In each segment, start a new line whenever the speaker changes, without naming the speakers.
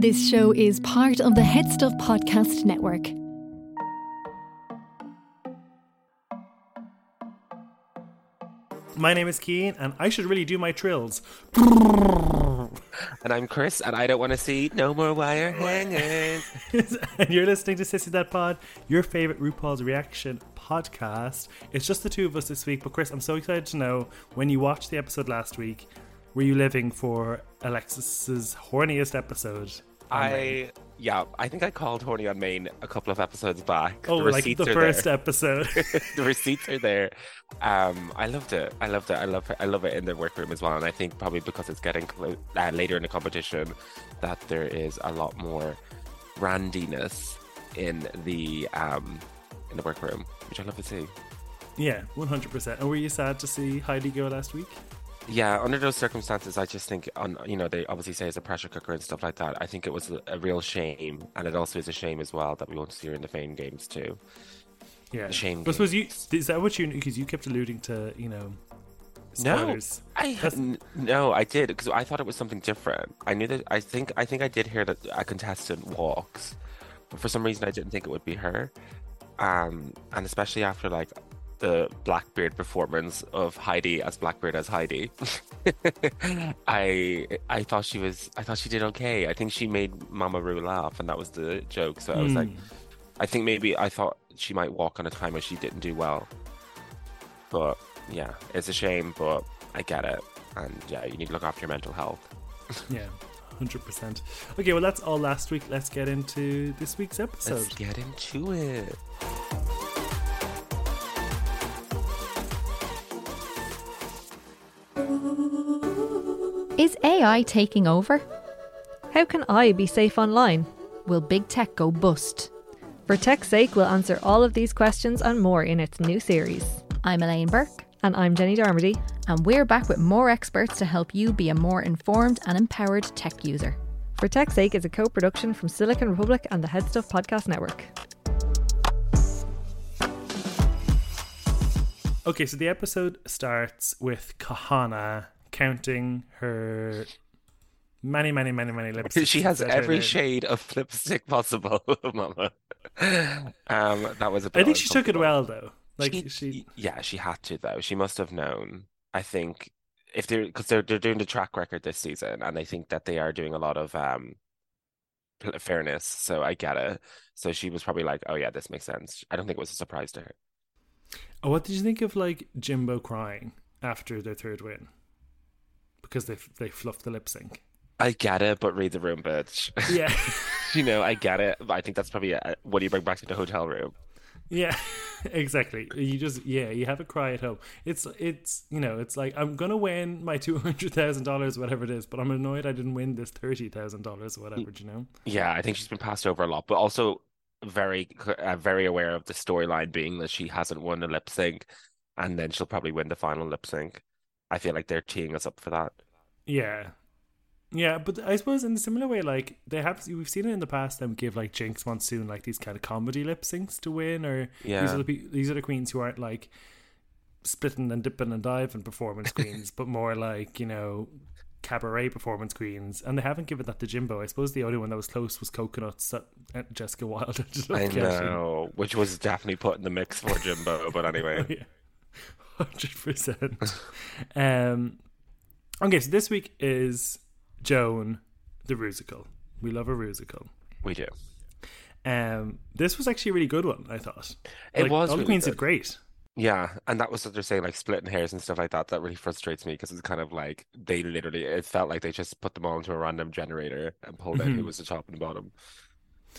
This show is part of the Head Stuff Podcast Network.
My name is Cian, and I should really do my trills.
And I'm Chris, and I don't want to see no more wire hangers.
and you're listening to Sissy That Pod, your favorite RuPaul's reaction podcast. It's just the two of us this week, but Chris, I'm so excited to know when you watched the episode last week, were you living for Alexis's horniest episode?
I yeah, I think I called horny on main a couple of episodes back.
Oh,
the
like the first
there.
episode.
the receipts are there. Um, I loved it. I loved it. I love it. I love it in the workroom as well. And I think probably because it's getting clo- uh, later in the competition, that there is a lot more randiness in the um in the workroom, which I love to see.
yeah, 100%. And were you sad to see Heidi go last week?
Yeah, under those circumstances, I just think on you know they obviously say it's a pressure cooker and stuff like that. I think it was a, real shame, and it also is a shame as well that we won't see her in the Fame Games too.
Yeah.
Shame
But suppose you, is that what you, because you kept alluding to, you know, Spoilers. No.
I
That's-
no, I did because I thought it was something different. I knew that. I think I think I did hear that a contestant walks, but for some reason I didn't think it would be her. Um, and especially after like the Blackbeard performance of Heidi as Blackbeard as Heidi, I I thought she was I thought she did okay. I think she made Mama Ru laugh, and that was the joke. So I was like,
Hmm.
I think maybe I thought she might walk on a time where she didn't do well. But yeah, it's a shame, but I get it. And yeah, you need to look after your mental health.
Yeah, 100%. Okay, well, that's all last week. Let's get into this week's episode.
Let's get into it.
Is AI taking over?
How can I be safe online?
Will big tech go bust?
For tech's sake, we'll answer all of these questions and more in its new series.
I'm Elaine Burke,
And I'm Jenny Darmody.
and we're back with more experts to help you be a more informed and empowered tech user.
For tech's sake is a co-production from Silicon Republic and the Head Stuff Podcast Network.
Okay, so the episode starts with Kahanna counting her many, many, many, many lipsticks.
She has every shade of lipstick possible, Mama. Um, that was a bit
I think she took it well, though. Like,
she,
she.
yeah, she had to though. She must have known. I think if they're because they're they're doing the track record this season, and I think that they are doing a lot of um fairness. So I get it. So she was probably like, "Oh yeah, this makes sense." I don't think it was a surprise to her.
Oh, what did you think of, like, Jimbo crying after their third win? Because they, they fluffed the lip sync.
I get it, but read the room, bitch.
Yeah.
you know, I get it. But I think that's probably uh what do you bring back to the hotel room?
Yeah, exactly. You just yeah, you have a cry at home. It's it's you know, it's like I'm gonna win my two hundred thousand dollars, whatever it is, but I'm annoyed I didn't win this thirty thousand dollars, whatever. You know?
Yeah, I think she's been passed over a lot, but also very uh, very aware of the storyline being that she hasn't won a lip sync, and then she'll probably win the final lip sync. I feel like they're teeing us up for that.
Yeah, yeah. But I suppose in a similar way, like they have, we've seen it in the past. Them give like Jinkx Monsoon like these kind of comedy lip syncs to win, or these
Yeah.
are the these are the queens who aren't like splitting and dipping and diving performance queens, but more like you know cabaret performance queens, and they haven't given that to Jimbo. I suppose the only one that was close was Coconuts that uh, Jessica Wild
I know, which was definitely put in the mix for Jimbo, but anyway.
Yeah, hundred percent. Um, okay, so this week is Joan the Rusical. We love a Rusical.
We do.
Um, this was actually a really good one. I thought
It
Like,
was
All the
really
queens
good.
did great.
Yeah, and that was what they're saying, like splitting hairs and stuff like that. That really frustrates me because it's kind of like they literally, it felt like they just put them all into a random generator and pulled out who was the top and the bottom.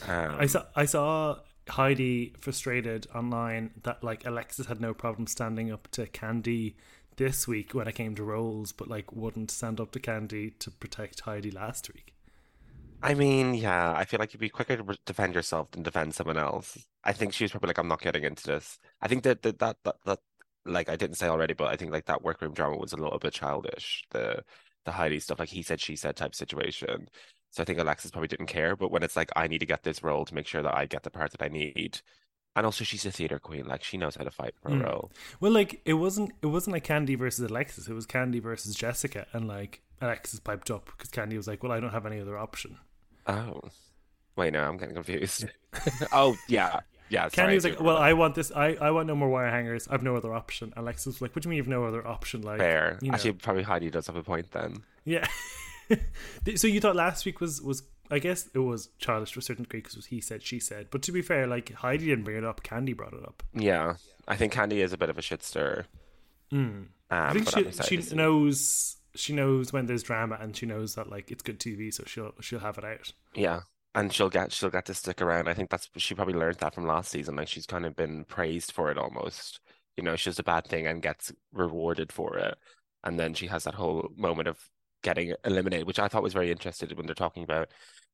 Um,
I saw I saw Heidi frustrated online that like Alexis had no problem standing up to Kandy this week when it came to roles, but like wouldn't stand up to Kandy to protect Heidi last week.
I mean, yeah, I feel like you'd be quicker to defend yourself than defend someone else. I think she was probably like, I'm not getting into this. I think that that that that, that like I didn't say already, but I think like that workroom drama was a little bit childish. The the Heidi stuff, like he said, she said type situation. So I think Alexis probably didn't care. But when it's like, I need to get this role to make sure that I get the part that I need, and also she's a theater queen, like she knows how to fight for a
Mm.
role.
Well, like it wasn't it wasn't like Kandy versus Alexis. It was Kandy versus Jessica, and like Alexis piped up because Kandy was like, "Well, I don't have any other option."
Oh, wait, no, I'm getting confused. oh, yeah, yeah. Kandy
was like, "Well, I want this. I, I want no more wire hangers. I've no other option." Alexis was like, "What do you mean you've no other option?" Like,
fair.
you know.
Actually, probably Heidi does have a point then.
yeah. so you thought last week was was I guess it was childish to a certain degree because it was he said she said. But to be fair, like Heidi didn't bring it up. Kandy brought it up.
Yeah, I think Kandy is a bit of a shit stirrer.
Mm. I
Um,
think
I'm
she she knows she knows when there's drama and she knows that like it's good TV, so she'll she'll have it out.
Yeah, and she'll get she'll get to stick around. I think that's she probably learned that from last season. Like she's kind of been praised for it almost. You know, she does a bad thing and gets rewarded for it, and then she has that whole moment of getting eliminated, which I thought was very interesting when they're talking about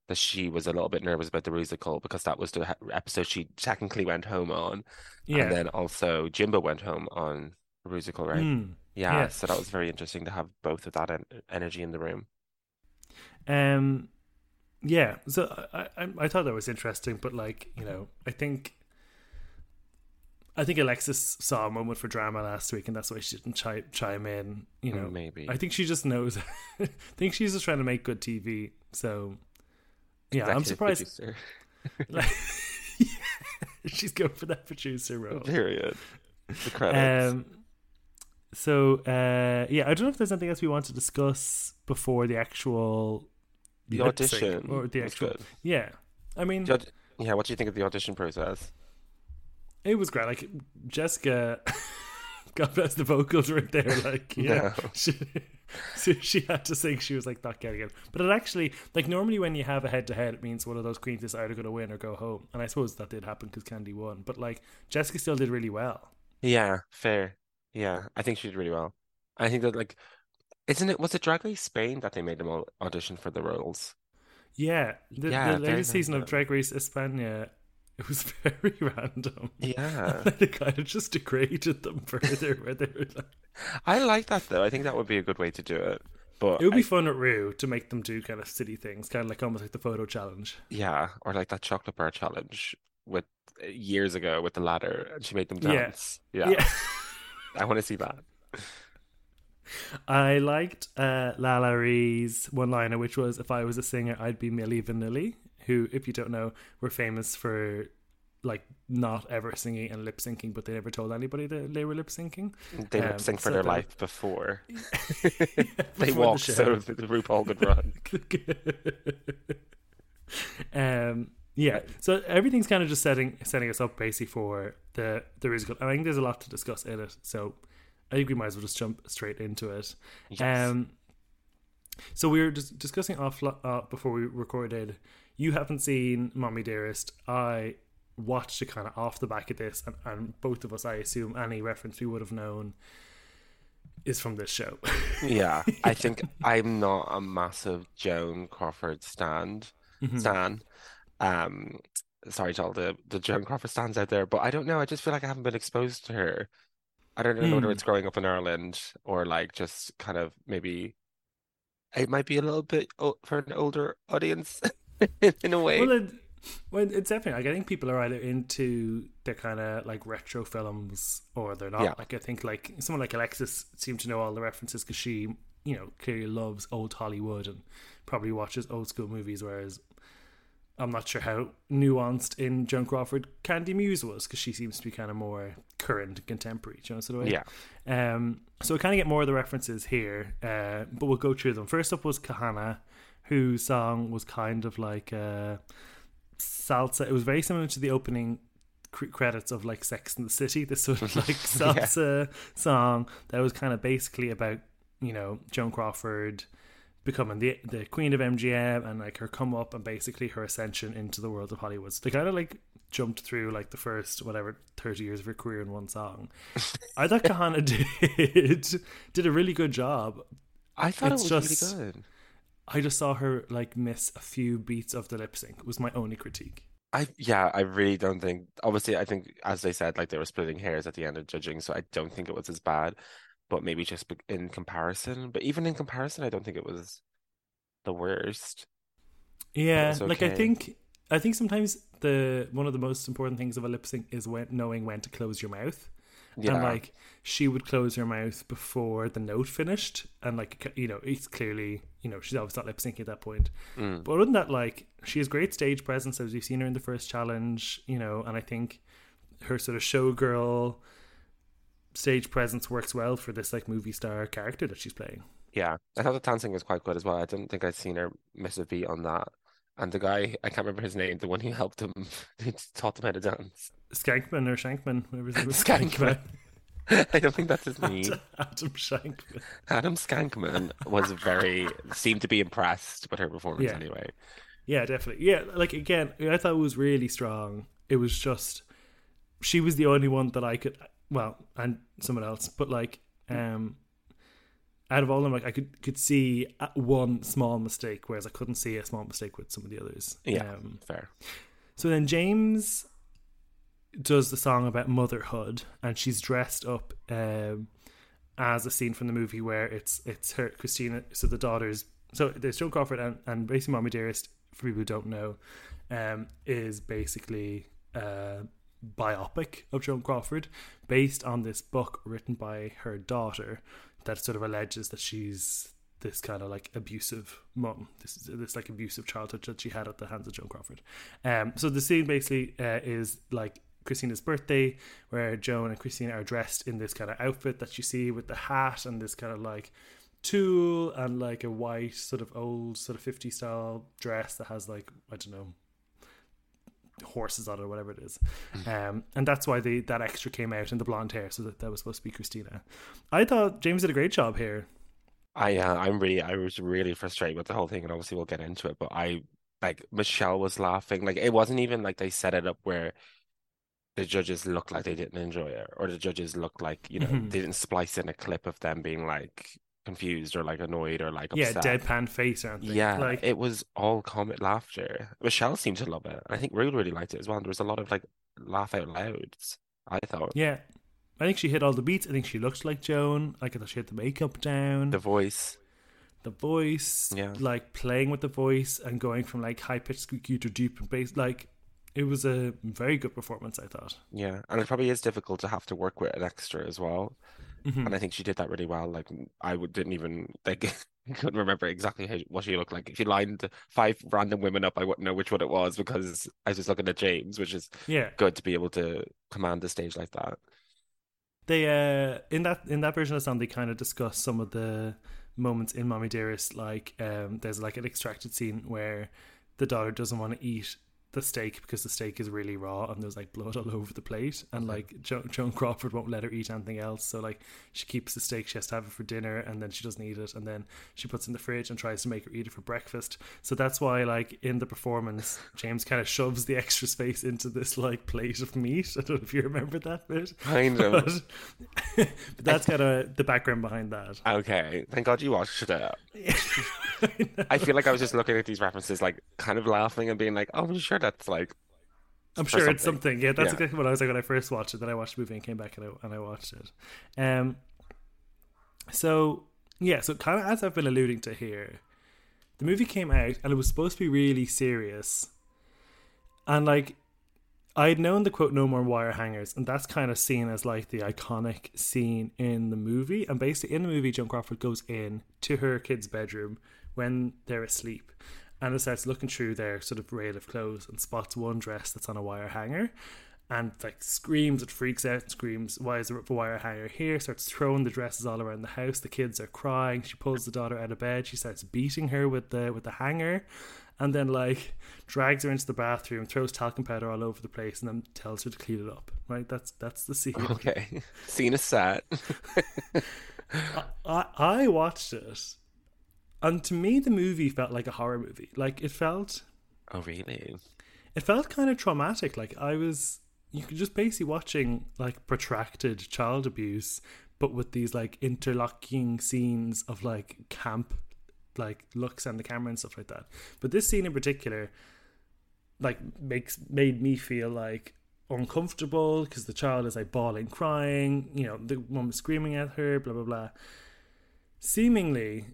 that she was a little bit nervous about the musical because that was the episode she technically went home on,
Yeah.
and then also Jimbo went home on the musical, right?
Mm.
Yeah,
yeah.
so that was very interesting to have both of that en energy in the room.
Um, yeah. So I, I I thought that was interesting, but like you know, I think I think Alexis saw a moment for drama last week, and that's why she didn't chime chime in. You know,
Maybe.
I think she just knows. I think she's just trying to make good TV. So yeah, I'm surprised. Like, she's going for that producer role.
Period. The credits.
Um, so uh, yeah, I don't know if there's anything else we want to discuss before the actual
The audition
or the actual. Yeah, I mean,
aud- yeah, what do you think of the audition process?
It was great. Like Jessica, God bless the vocals right there. Like yeah,
No.
she, so she had to sing. She was like not getting it, but it actually like normally when you have a head to head, it means one of those queens is either going to win or go home. And I suppose that did happen because Kandy won. But like Jessica still did really well.
Yeah, fair. Yeah, I think she did really well. I think that like, isn't it? Was it Drag Race Spain that they made them all audition for the roles?
Yeah, the,
Yeah,
the latest season of. Drag Race España, it was very random.
Yeah,
they kind of just degraded them further. Where they were like,
I like that though. I think that would be a good way to do it. But
it would be
I-
fun at Ru to make them do kind of silly things, kind of like almost like the photo challenge.
yeah, or like that chocolate bar challenge with years ago with the ladder, and she made them
Yeah.
dance. Yeah, I want to see that.
I liked uh, one liner, which was, "If I was a singer, I'd be Milli Vanilli." Who, if you don't know, were famous for like not ever singing and lip syncing, but they never told anybody that they were lip syncing.
They
Um,
lip sync for
so
their
the-
life before
Before
they
the
walk, so that RuPaul could run.
um yeah so everything's kind of just setting setting us up basically for the the musical i think there's a lot to discuss in it so i think we might as well just jump straight into it
Yes.
um so we were just discussing off uh, before we recorded you haven't seen mommy dearest i watched it kind of off the back of this and, and both of us i assume any reference we would have known is from this show
Yeah, I think I'm not a massive Joan Crawford stand
Mhm.
stan. Um, sorry to all the the Joan Crawford stands out there, but I don't know. I just feel like I haven't been exposed to her. I don't know whether
Hmm.
it's growing up in Ireland or like just kind of maybe it might be a little bit for an older audience in a way.
Well, it, well, it's definitely like I think people are either into the kind of like retro films or they're not.
Yeah.
Like I think like someone like Alexis seemed to know all the references because she, you know, clearly loves old Hollywood and probably watches old school movies. Whereas I'm not sure how nuanced in Joan Crawford Kandy Muse was because she seems to be kind of more current and contemporary. Do you know sort of way?
Yeah.
Um, so we kind of get more of the references here, uh, but we'll go through them. First up was Kahanna, whose song was kind of like a salsa. It was very similar to the opening credits of like Sex and the City. This sort of like salsa song that was kind of basically about you know Joan Crawford becoming the the queen of MGM and like her come up and basically her ascension into the world of Hollywood. So they kind of like jumped through like the first whatever 30 years of her career in one song. I thought Kahanna did did a really good job.
I thought
It's
it was
just-
really good.
I just saw her like miss a few beats of the lip sync. Was my only critique.
I yeah, I really don't think. Obviously, I think as they said, like they were splitting hairs at the end of judging, so I don't think it was as bad. But maybe just in comparison. But even in comparison, I don't think it was the worst.
Yeah, okay. like I think I think sometimes the one of the most important things of a lip sync is when knowing when to close your mouth. Yeah. And like she would close her mouth before the note finished, and like you know, it's clearly you know she's obviously not lip syncing at that point. Mm. But other than that, like she has great stage presence as we've seen her in the first challenge, you know, and I think her sort of showgirl stage presence works well for this like movie star character that she's playing.
Yeah, I thought the dancing was quite good as well. I didn't think I'd seen her miss a beat on that. And the guy, I can't remember his name, the one who helped him, who taught him how to dance.
Skankman or Shankman, whatever his name
Skankman. I don't think that's his name.
Adam Shankman.
Adam Skankman was very seemed to be impressed with her performance
yeah.
anyway.
Yeah, definitely. Yeah, like again, I thought it was really strong. It was just she was the only one that I could well, and someone else, but like um out of all of them, like I could could see one small mistake, whereas I couldn't see a small mistake with some of the others.
Yeah, um, fair.
So then Jaymes does the song about motherhood, and she's dressed up um, as a scene from the movie where it's it's her Christina. So the daughters. So there's Joan Crawford and and basically Mommy Dearest. For people who don't know, um, is basically a biopic of Joan Crawford based on this book written by her daughter that sort of alleges that she's this kind of like abusive mom, this this like abusive childhood that she had at the hands of Joan Crawford. Um, so the scene basically uh, is like Christina's birthday, where Joan and Christina are dressed in this kind of outfit that you see with the hat and this kind of like tulle and like a white sort of old sort of 50 style dress that has like I don't know horses on it or whatever it is. Mm. Um, and that's why the that extra came out in the blonde hair, so that that was supposed to be Christina. I thought Jaymes did a great job here.
I uh, I'm really I was really frustrated with the whole thing, and obviously we'll get into it. But I like Michelle was laughing, like it wasn't even like they set it up where the judges looked like they didn't enjoy it, or the judges looked like you know mm-hmm. they didn't splice in a clip of them being like confused or like annoyed or like upset.
yeah deadpan face.
Yeah, like it was all comic laughter. Michelle seemed to love it. I think Rude really liked it as well. There was a lot of like laugh out louds. I thought.
Yeah, I think she hit all the beats. I think she looks like Joan. Like I thought she had the makeup down,
the voice,
the voice.
Yeah,
like playing with the voice and going from like high pitched squeaky to deep and bass. Like it was a very good performance. I thought.
Yeah, and it probably is difficult to have to work with an extra as well. Mm-hmm. And I think she did that really well. Like I didn't even like couldn't remember exactly how, what she looked like. If you lined five random women up, I wouldn't know which one it was because I was just looking at Jaymes, which is
yeah
good to be able to command the stage like that.
They uh in that in that version of the song they kind of discuss some of the moments in Mommy Dearest. Like um there's like an extracted scene where the daughter doesn't want to eat the steak because the steak is really raw and there's like blood all over the plate and like jo- Joan Crawford won't let her eat anything else so like she keeps the steak she has to have it for dinner and then she doesn't eat it and then she puts it in the fridge and tries to make her eat it for breakfast. So that's why like in the performance Jaymes kind of shoves the extra space into this like plate of meat. I don't know if you remember that bit.
Kind of. But,
but that's kind of the background behind that.
Okay. Thank god you watched it. I feel like I was just looking at these references, like kind of laughing and being like, "Oh, I'm sure that's like."
I'm sure something. it's something. Yeah, that's yeah. exactly what I was like when I first watched it. Then I watched the movie and came back and I and I watched it. Um. So yeah, so kind of as I've been alluding to here, the movie came out and it was supposed to be really serious, and like I had known the quote "No more wire hangers," and that's kind of seen as like the iconic scene in the movie. And basically, in the movie, Joan Crawford goes in to her kid's bedroom when they're asleep and it starts looking through their sort of rail of clothes and spots one dress that's on a wire hanger and like screams it freaks out and screams why is there a wire hanger here? starts throwing the dresses all around the house. The kids are crying. She pulls the daughter out of bed. She starts beating her with the with the hanger and then like drags her into the bathroom throws talcum powder all over the place and then tells her to clean it up. Right? That's that's the scene.
Okay. Scene is set.
I, I, I watched it and to me, the movie felt like a horror movie. Like it felt.
Oh really?
It felt kind of traumatic. Like I was, you could just basically watching like protracted child abuse, but with these like interlocking scenes of like camp like looks and the camera and stuff like that. But this scene in particular, like makes made me feel like uncomfortable because the child is like bawling, crying. You know, the woman screaming at her, blah blah blah. Seemingly,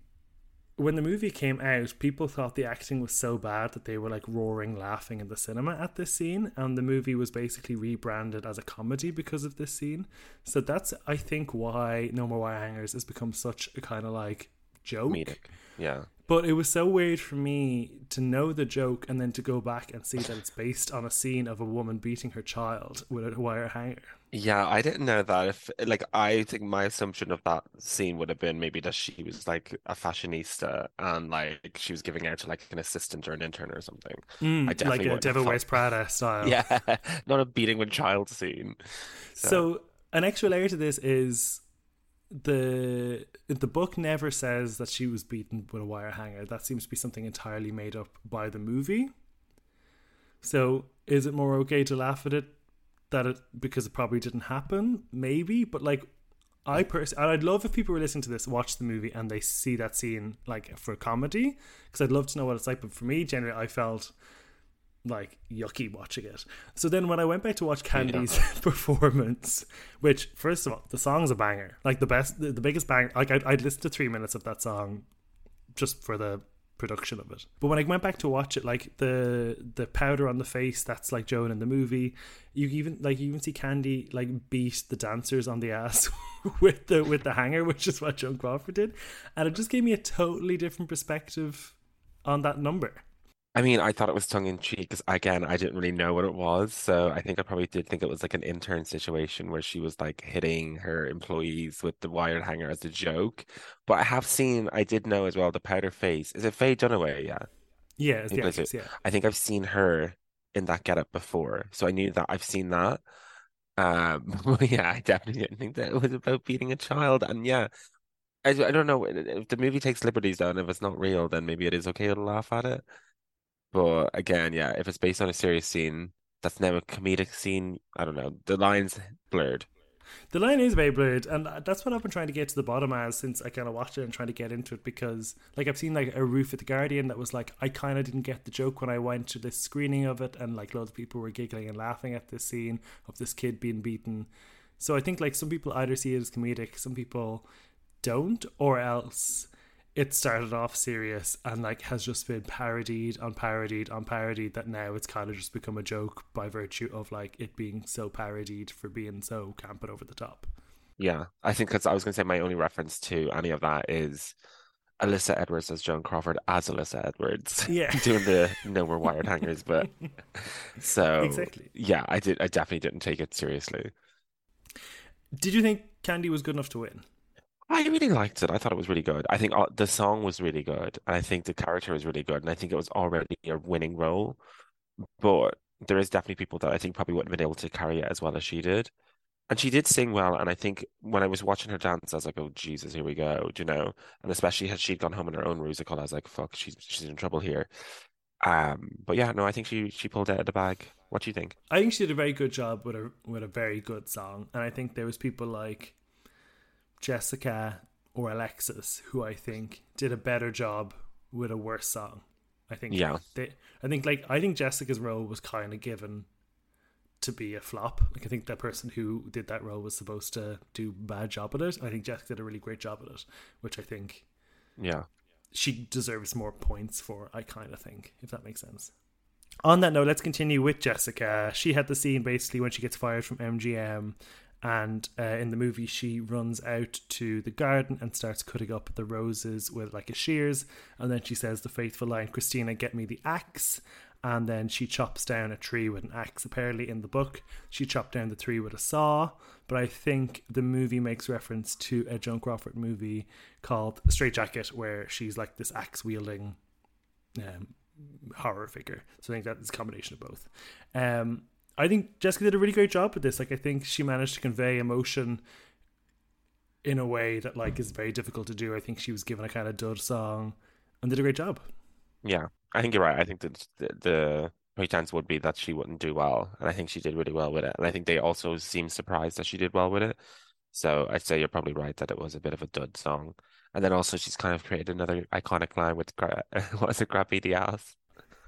when the movie came out, people thought the acting was so bad that they were like roaring laughing in the cinema at this scene, and the movie was basically rebranded as a comedy because of this scene. So that's, I think, why No More Wire Hangers has become such a kind of like joke.
Comedic. Yeah.
But it was so weird for me to know the joke and then to go back and see that it's based on a scene of a woman beating her child with a wire hanger.
Yeah, I didn't know that. If like I think my assumption of that scene would have been maybe that she was like a fashionista and like she was giving out to like an assistant or an intern or something.
Mm,
I definitely
like a Devil Wears Prada style.
Yeah, not a beating with child scene.
So an extra layer to this is the the book never says that she was beaten with a wire hanger. That seems to be something entirely made up by the movie. So is it more okay to laugh at it that it because it probably didn't happen? Maybe, but like I personally, I'd love if people were listening to this, watch the movie, and they see that scene like for comedy, because I'd love to know what it's like. But for me, generally, I felt like yucky watching it. So then when I went back to watch Kandy's performance, which first of all, the song's a banger, like the best, the, the biggest banger. Like I'd, I'd listen to three minutes of that song just for the production of it. But when I went back to watch it, like the the powder on the face, that's like Joan in the movie. You even like you even see Kandy like beat the dancers on the ass with the with the hanger, which is what Joan Crawford did, and it just gave me a totally different perspective on that number.
I mean, I thought it was tongue in cheek because again, I didn't really know what it was. So I think I probably did think it was like an intern situation where she was like hitting her employees with the wired hanger as a joke. But I have seen, I did know as well, the powder face. Is it Faye Dunaway? Yeah.
Yeah, it's the actress, yeah.
I think I've seen her in that getup before. So I knew that I've seen that. Um, yeah, I definitely didn't think that it was about beating a child. And yeah, I, I don't know if the movie takes liberties though, and if it's not real, then maybe it is okay to laugh at it. But again, yeah, if it's based on a serious scene, that's now a comedic scene. I don't know. The line's blurred.
The line is very blurred, and that's what I've been trying to get to the bottom as since I kind of watched it and trying to get into it because, like, I've seen like a roof at the Guardian that was like, I kind of didn't get the joke when I went to this screening of it, and like loads of people were giggling and laughing at this scene of this kid being beaten. So I think like some people either see it as comedic, some people don't, or else it started off serious and like has just been parodied on parodied on parodied that now it's kind of just become a joke by virtue of like it being so parodied for being so camp and over the top.
Yeah, I think because I was going to say my only reference to any of that is Alyssa Edwards as Joan Crawford as Alyssa Edwards.
Yeah.
doing the no more wired hangers, but so
Exactly.
yeah, I did. I definitely didn't take it seriously.
Did you think Kandy was good enough to win?
I really liked it. I thought it was really good. I think uh, the song was really good, and I think the character was really good, and I think it was already a winning role. But there is definitely people that I think probably wouldn't have been able to carry it as well as she did. And she did sing well, and I think when I was watching her dance, I was like, "Oh Jesus, here we go," do you know? And especially had she'd gone home in her own musical, I was like, "Fuck, she's she's in trouble here." Um, but yeah, no, I think she she pulled out of the bag. What do you think?
I think she did a very good job with a with a very good song, and I think there was people like Jessica or Alexis who I think did a better job with a worse song. I think
Yeah.
they, I think like I think Jessica's role was kind of given to be a flop. Like I think that person who did that role was supposed to do a bad job at it. I think Jessica did a really great job at it, which I think
Yeah,
she deserves more points for. I kind of think, if that makes sense. On that note, let's continue with Jessica. She had the scene basically when she gets fired from MGM, and uh, in the movie, she runs out to the garden and starts cutting up the roses with like a shears, and then she says the faithful line, "Christina, get me the axe." And then she chops down a tree with an axe. Apparently, in the book, she chopped down the tree with a saw. But I think the movie makes reference to a Joan Crawford movie called Strait-Jacket, where she's like this axe wielding um, horror figure. So I think that is a combination of both. Um, I think Jessica did a really great job with this. Like I think she managed to convey emotion in a way that like is very difficult to do. I think she was given a kind of dud song and did a great job.
yeah, I think you're right. I think that the, the pretense would be that she wouldn't do well, and I think she did really well with it. And I think they also seemed surprised that she did well with it. So I'd say you're probably right that it was a bit of a dud song. And then also she's kind of created another iconic line with what is it, graffiti ass?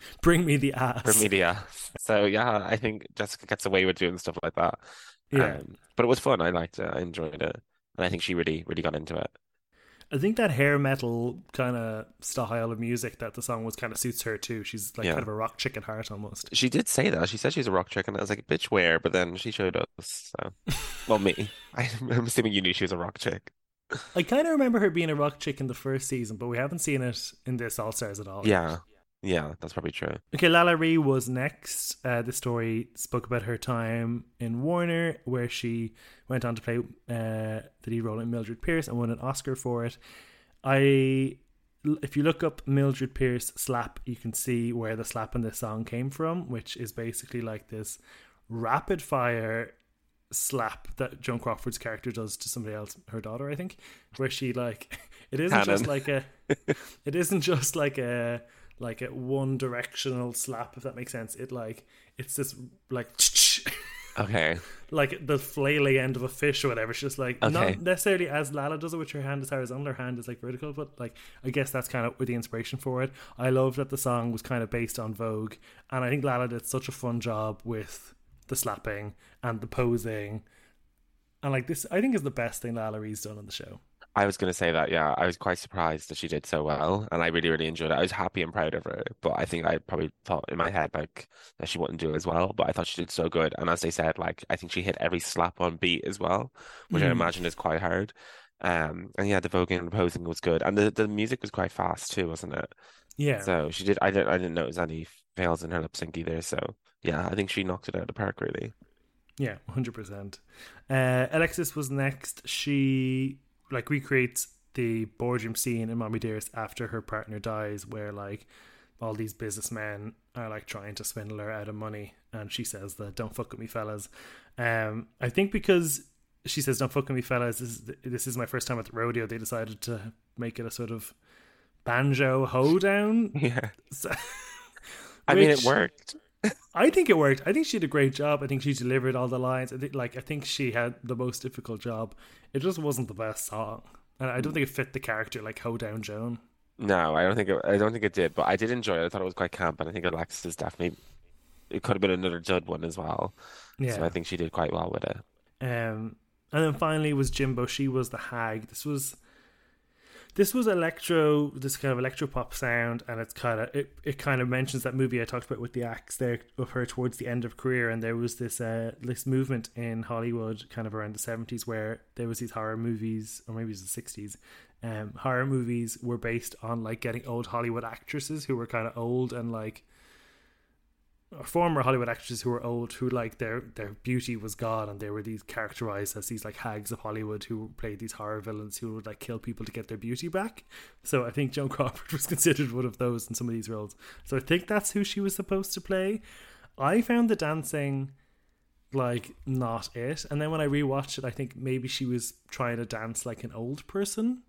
Bring me the ass.
For media. So yeah, I think Jessica gets away with doing stuff like that.
Yeah.
Um, but it was fun. I liked it. I enjoyed it. And I think she really, really got into it.
I think that hair metal kind of style of music that the song was kind of suits her too. She's like
Yeah.
kind of a rock chick at heart almost.
She did say that. She said she's a rock chick, and I was like, bitch, where? But then she showed us. So, well, me. I'm assuming you knew she was a rock chick.
I kind of remember her being a rock chick in the first season, but we haven't seen it in this All Stars at all.
Yeah. Yeah, that's probably true.
Okay, LaLa Ri was next. Uh, the story spoke about her time in Warner, where she went on to play uh, the lead role in Mildred Pierce and won an Oscar for it. I, if you look up Mildred Pierce slap, you can see where the slap in this song came from, which is basically like this rapid fire slap that Joan Crawford's character does to somebody else, her daughter, I think, where she like it isn't just like a, it isn't just like a like a one directional slap if that makes sense. It like it's this like
Okay.
like the flailing end of a fish or whatever. It's just like
Okay.
not necessarily as Lala does it, which her hand is horizontal, her hand is like vertical, but like I guess that's kind of with the inspiration for it. I love that the song was kind of based on Vogue, and I think Lala did such a fun job with the slapping and the posing. And like this, I think is the best thing LaLa Ri's done on the show.
I was going to say that, yeah. I was quite surprised that she did so well, and I really, really enjoyed it. I was happy and proud of her, but I think I probably thought in my head like that she wouldn't do as well. But I thought she did so good, and as they said, like I think she hit every slap on beat as well, which I
Mhm.
imagine is quite hard. Um, and yeah, the voguing and posing was good, and the the music was quite fast too, wasn't it?
Yeah,
So she did. I didn't. I didn't notice any fails in her lip sync either. So yeah, I think she knocked it out of the park really.
Yeah, hundred percent. Uh, Alexis was next. She like recreates the boardroom scene in Mommy Dearest after her partner dies, where like all these businessmen are like trying to swindle her out of money, and she says that "Don't fuck with me, fellas." Um, I think because she says "Don't fuck with me, fellas," this is, this is my first time at the rodeo. They decided to make it a sort of banjo hoedown.
Yeah.
So-
I mean, it worked.
I think it worked. I think she did a great job. I think she delivered all the lines. I think, like, I think she had the most difficult job. It just wasn't the best song, and I don't think it fit the character like Ho Down Joan.
No, I don't think it, I don't think it did, but I did enjoy it. I thought it was quite camp, and I think Alexis is definitely it could have been another dud one as well. So
Yeah.
I think she did quite well with it.
Um, and then finally was Jimbo. She was the hag. This was this was electro, this kind of electro pop sound, and it's kind of it, it kind of mentions that movie I talked about with the axe there of her towards the end of career, and there was this uh this movement in Hollywood kind of around the seventies where there was these horror movies, or maybe it was the sixties. Um, horror movies were based on like getting old Hollywood actresses who were kind of old and like former Hollywood actresses who were old, who like their their beauty was gone, and they were these characterized as these like hags of Hollywood who played these horror villains who would like kill people to get their beauty back. So I think Joan Crawford was considered one of those in some of these roles. So I think that's who she was supposed to play. I found the dancing like not it, and then when I rewatched it, I think maybe she was trying to dance like an old person.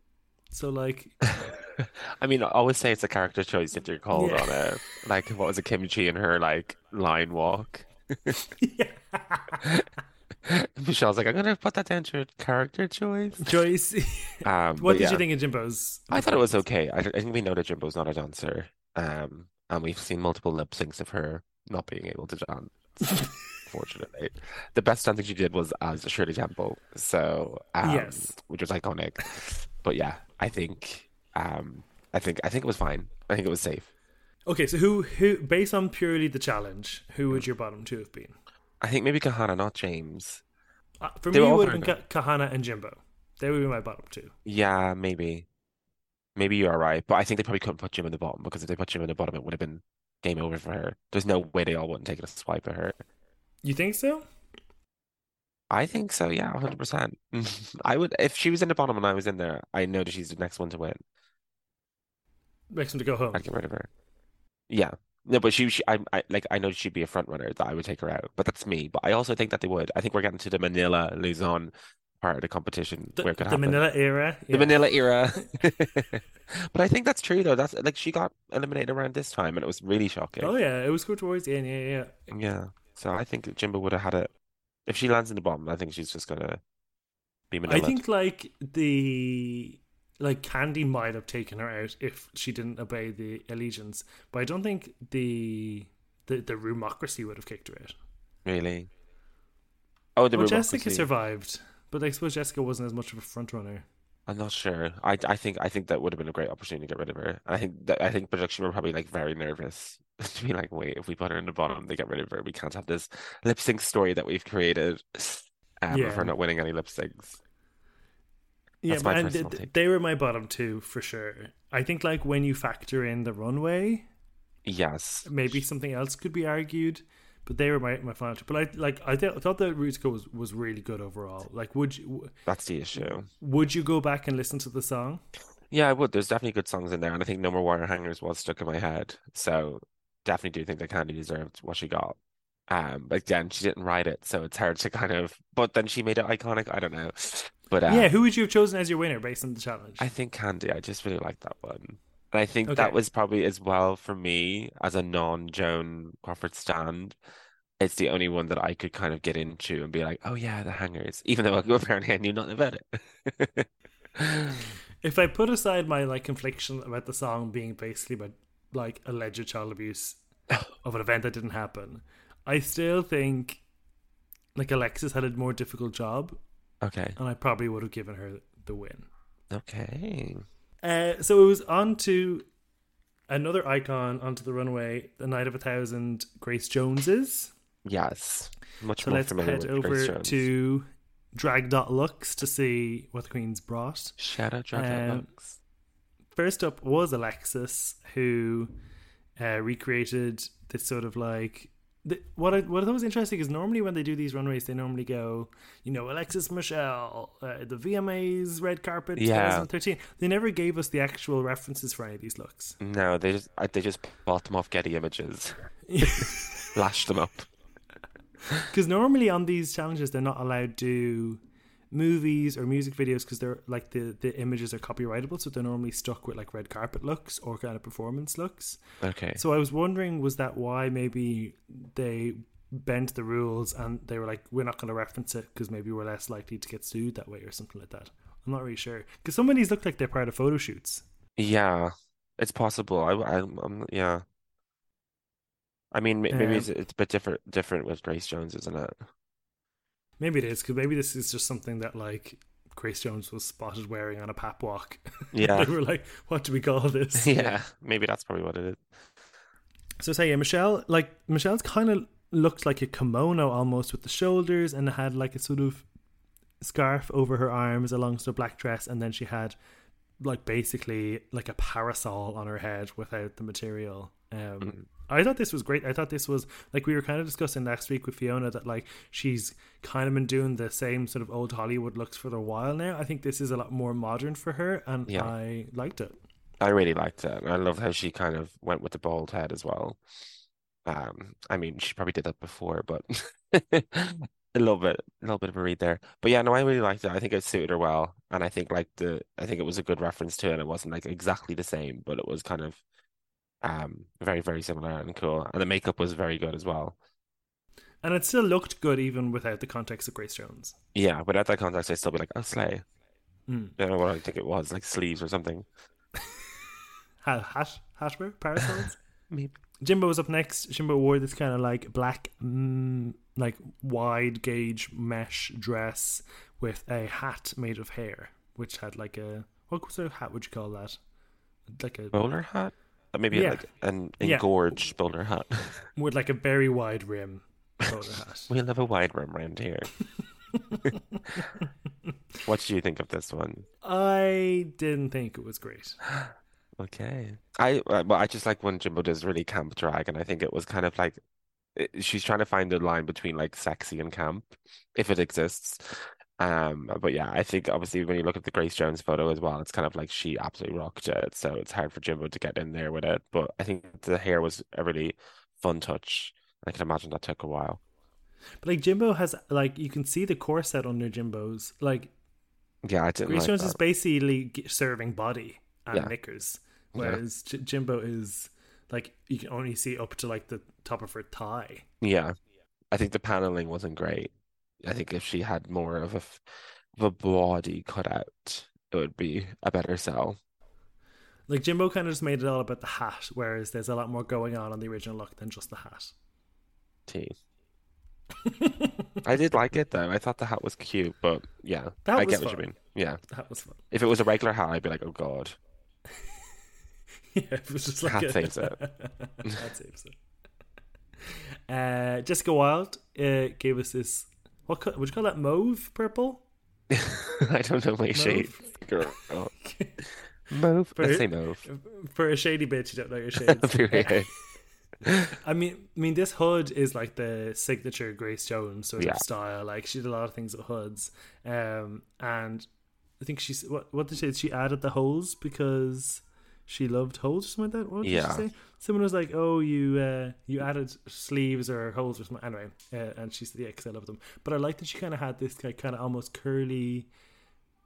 So like
I mean, I always say it's a character choice if you're called
Yeah.
on it. Like, what was it, Kim Chi and her like line walk? Michelle's like, I'm gonna put that down to a character choice.
Joyce,
Um,
what did
yeah.
you think of Jimbo's?
I thought it was okay. I, I think we know that Jimbo's not a dancer. Um, and we've seen multiple lip syncs of her not being able to dance. Fortunately, the best dancing she did was as Shirley Temple, so um,
Yes.
which was iconic. But yeah, I think, um, I think, I think it was fine. I think it was safe.
Okay, so who who based on purely the challenge, who would your bottom two have been?
I think maybe Kahanna, not Jaymes.
Uh, for
They
me, it would have been Ka- Kahanna and Jimbo. They would be my bottom two.
Yeah, maybe, maybe you're right. But I think they probably couldn't put Jim in the bottom because if they put Jim in the bottom, it would have been game over for her. There's no way they all wouldn't take a swipe at her.
You think so?
I think so, yeah, 100%. I would, if she was in the bottom and I was in there, I know that she's the next one to win.
Makes him to go home.
I'd get rid of her. Yeah. No, but she, she I, I, like, I know she'd be a front runner that I would take her out, but that's me. But I also think that they would. I think we're getting to the Manila Luzon part of the competition
The,
where it could
the
happen.
Manila era.
The. Manila era. But I think that's true though. That's like she got eliminated around this time and it was really shocking.
Oh yeah, it was good towards the end. Yeah, yeah. yeah.
Yeah. So I think Jimbo would have had it. If she lands in the bottom, I think she's just gonna be Manila.
I think like the like Kandy might have taken her out if she didn't obey the allegiance, but I don't think the the the roomocracy would have kicked her out.
Really? Oh, the
well, Jessica survived, but I suppose Jessica wasn't as much of a front runner.
I'm not sure. I I think I think that would have been a great opportunity to get rid of her. I think that I think production were probably like very nervous to be like, wait, if we put her in the bottom, they get rid of her. We can't have this lip sync story that we've created um, of
Yeah.
her not winning any lip syncs.
Yeah,
my
and
personal
th-
take.
they were my bottom two for sure. I think like when you factor in the runway,
Yes.
maybe something else could be argued, but they were my, my final two. But I like I, th- I thought that Rusical was was really good overall. Like, would you
That's the issue.
would you go back and listen to the song?
Yeah, I would. There's definitely good songs in there, and I think No More Wire Hangers was stuck in my head. So definitely do think that Kandy deserved what she got. Um, but again, she didn't write it, so it's hard to kind of. But then she made it iconic. I don't know. But uh,
yeah, who would you have chosen as your winner based on the challenge?
I think Kandy. I just really like that one, and I think
Okay.
that was probably as well for me as a non-Joan Crawford stand. It's the only one that I could kind of get into and be like, oh yeah, the hangers, even though apparently I knew nothing about it.
if I put aside my like confliction about the song being basically about like alleged child abuse of an event that didn't happen, I still think like Alexis had a more difficult job,
Okay.
and I probably would have given her the win.
Okay.
Uh, so it was on to another icon onto the runway, the Night of a Thousand, Grace Joneses.
Yes. Much
So
more
let's
familiar
head
with
over
Grace Jones.
to drag.lux to see what the Queen's brought.
Shadow Dragon
Um,
Lux.
First up was Alexis, who uh, recreated this sort of like. The, what I, what I thought was interesting is normally when they do these runways, they normally go, you know, Alexis Michelle, uh, the VMAs red carpet
Yeah.
2013. They never gave us the actual references for any of these looks.
No, they just they just bought them off Getty Images, lashed them up.
Because normally on these challenges, they're not allowed to movies or music videos because they're like the, the images are copyrightable. So they're normally stuck with like red carpet looks or kind of performance looks.
Okay.
So I was wondering, was that why maybe they bent the rules and they were like, we're not going to reference it because maybe we're less likely to get sued that way or something like that. I'm not really sure because some of these look like they're part of photo shoots.
Yeah, it's possible. I, I, I'm, yeah. I mean, maybe
Um,
it's, it's a bit different, different with Grace Jones, isn't it?
Maybe it is because maybe this is just something that like Grace Jones was spotted wearing on a pap walk.
Yeah.
they were like, what do we call this?
Yeah, maybe that's probably what it is.
So say yeah, Michelle, like Michelle's kind of looked like a kimono almost with the shoulders and had like a sort of scarf over her arms alongst a black dress, and then she had like basically like a parasol on her head without the material. Um,
Mm.
I thought this was great. I thought this was like we were kind of discussing last week with Fiona that like she's kind of been doing the same sort of old Hollywood looks for a while now. I think this is a lot more modern for her, and
Yeah.
I liked it.
I really liked it. I love how she kind of went with the bald head as well. Um, I mean, she probably did that before, but a little bit, a little bit of a read there. But yeah, no, I really liked it. I think it suited her well, and I think like the, I think it was a good reference to it. And it wasn't like exactly the same, but it was kind of, um, very, very similar and cool. And the makeup was very good as well.
And it still looked good even without the context of Grace Jones.
Yeah, without that context, I'd still be like, oh, slay.
Mm.
I don't know what I think it was, like sleeves or something.
Ha- Hat, Hatber, parasols.
Maybe.
Jimbo was up next. Jimbo wore this kind of like black, mm, like wide gauge mesh dress with a hat made of hair, which had like a what sort of hat would you call that? Like a
Bowler hat? Maybe
Yeah.
like an
Yeah.
engorged bowler hat.
with like a very wide rim bowler hat.
We'll have a wide rim around here. What do you think of this one?
I didn't think it was great.
Okay. I uh, well, I just like when Jimbo does really camp drag, and I think it was kind of like she's trying to find the line between like sexy and camp, if it exists. Um, but yeah, I think obviously when you look at the Grace Jones photo as well, it's kind of like she absolutely rocked it. So it's hard for Jimbo to get in there with it. But I think the hair was a really fun touch. I can imagine that took a while.
But like Jimbo has like you can see the corset under Jimbo's. Like
Yeah, I didn't
Grace
like
Jones
that.
is basically serving body and
Yeah.
knickers, whereas J- Jimbo is like you can only see up to like the top of her thigh.
Yeah, I think the paneling wasn't great. I think if she had more of a of a body cut out, it would be a better sell.
Like Jimbo kind of just made it all about the hat, whereas there's a lot more going on on the original look than just the hat.
T. I did like it though. I thought the hat was cute, but yeah,
That
I
was
get what you mean. Yeah,
That was fun.
if it was a regular hat, I'd be like, oh god,
Yeah, it was just like
Hat
a...
saves it.
Hat saves it. Uh, Jessica Wild uh, gave us this. What co- would you call that? Mauve, purple?
I don't know my shade, girl. Mauve.
For-
Let's say mauve.
For a shady bitch, you don't know your shades.
Period.
I mean, I mean, this hood is like the signature Grace Jones sort
Yeah.
of style. Like she did a lot of things with hoods, um, and I think she's what what did she she added the holes because she loved holes or something like that. What did
Yeah.
she say? Someone was like, "Oh, you uh, you added sleeves or holes or something." Anyway, uh, and she said, "Yeah, because I love them." But I like that she kind of had this like, kind of almost curly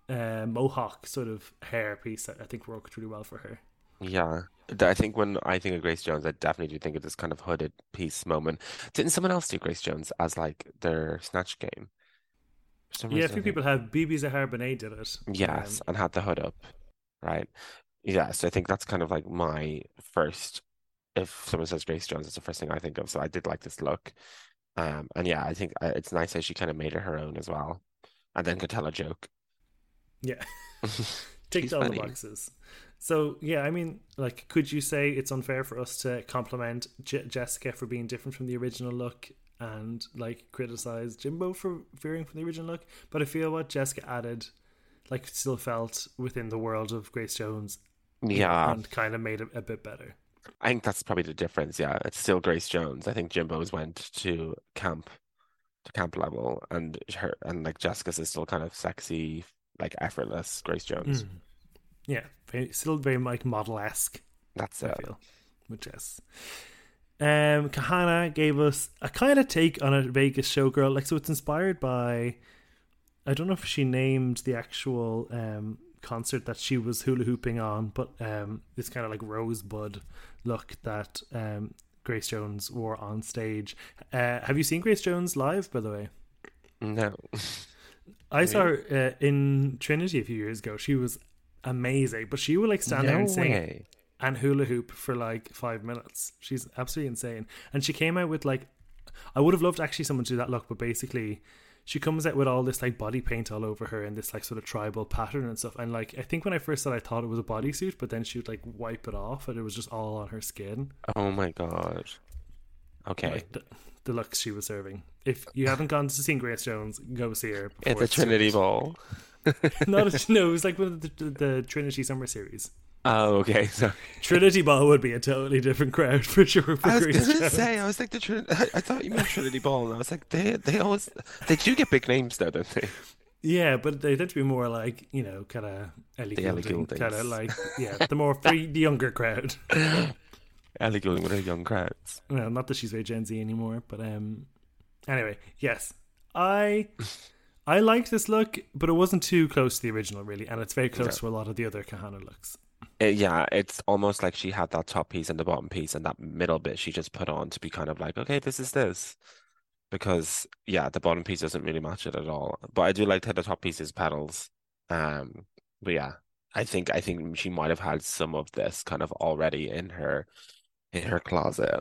uh, mohawk sort of hair piece that I think worked really well for her.
Yeah. I think when I think of Grace Jones, I definitely do think of this kind of hooded piece moment. Didn't someone else do Grace Jones as like their snatch game?
Yeah, a few people have. BeBe Zahara Benet did it.
Yes,
Um,
and had the hood up, right? Yeah, so I think that's kind of like my first. If someone says Grace Jones, it's the first thing I think of. So I did like this look, um, and yeah, I think uh, it's nice how she kind of made it her own as well, and then could tell a joke.
yeah. ticked all the boxes. So yeah, I mean, like, could you say it's unfair for us to compliment Je- Jessica for being different from the original look and like criticize Jimbo for veering from the original look? But I feel what Jessica added, like, still felt within the world of Grace Jones,
Yeah,
and kind of made it a bit better.
I think that's probably the difference. Yeah, it's still Grace Jones. I think Jimbo's went to camp, to camp level, and her and like Jessica's is still kind of sexy, like effortless Grace Jones.
Mm. Yeah, very, still very like model esque.
That's
I
it.
feel which is. Um, Kahanna gave us a kind of take on a Vegas showgirl. Like, so it's inspired by. I don't know if she named the actual um, concert that she was hula hooping on, but um, this kind of like rosebud look that um, Grace Jones wore on stage. Uh, have you seen Grace Jones live, by the way?
No.
I saw her uh, in Trinity a few years ago. She was amazing, but she would like stand there
No
and sing
way.
and hula hoop for like five minutes. She's absolutely insane. And she came out with like, I would have loved actually someone to do that look, but basically, she comes out with all this like body paint all over her and this like sort of tribal pattern and stuff. And like, I think when I first saw it, I thought it was a bodysuit, but then she would like wipe it off and it was just all on her skin.
Oh my God. Okay.
Like the, the looks she was serving. If you haven't gone to see Grace Jones, go see her.
At the Trinity. Ball.
Not a, no, it was like one of the, the, the Trinity Summer Series.
Oh, okay. Sorry.
Trinity Ball would be a totally different crowd for sure. For
I was
Grace
gonna
Jones.
say, I was like the Trin- I, I thought you meant Trinity Ball, and I was like, they they always they do get big names though, don't they?
Yeah, but they tend to be more like you know, kind of Ellie
The Ellie
Goulding, kind of
Gouldings.
like yeah, the more for the younger crowd.
Ellie Goulding with her young crowds.
Well, not that she's very Gen Z anymore, but um, anyway, yes, I I liked this look, but it wasn't too close to the original, really, and it's very close to a lot of the other Kahanna looks.
Uh, yeah, it's almost like she had that top piece and the bottom piece, and that middle bit she just put on to be kind of like, okay, this is this. Because yeah, the bottom piece doesn't really match it at all. But I do like how the top piece is petals. Um, but yeah, I think I think she might have had some of this kind of already in her in her closet.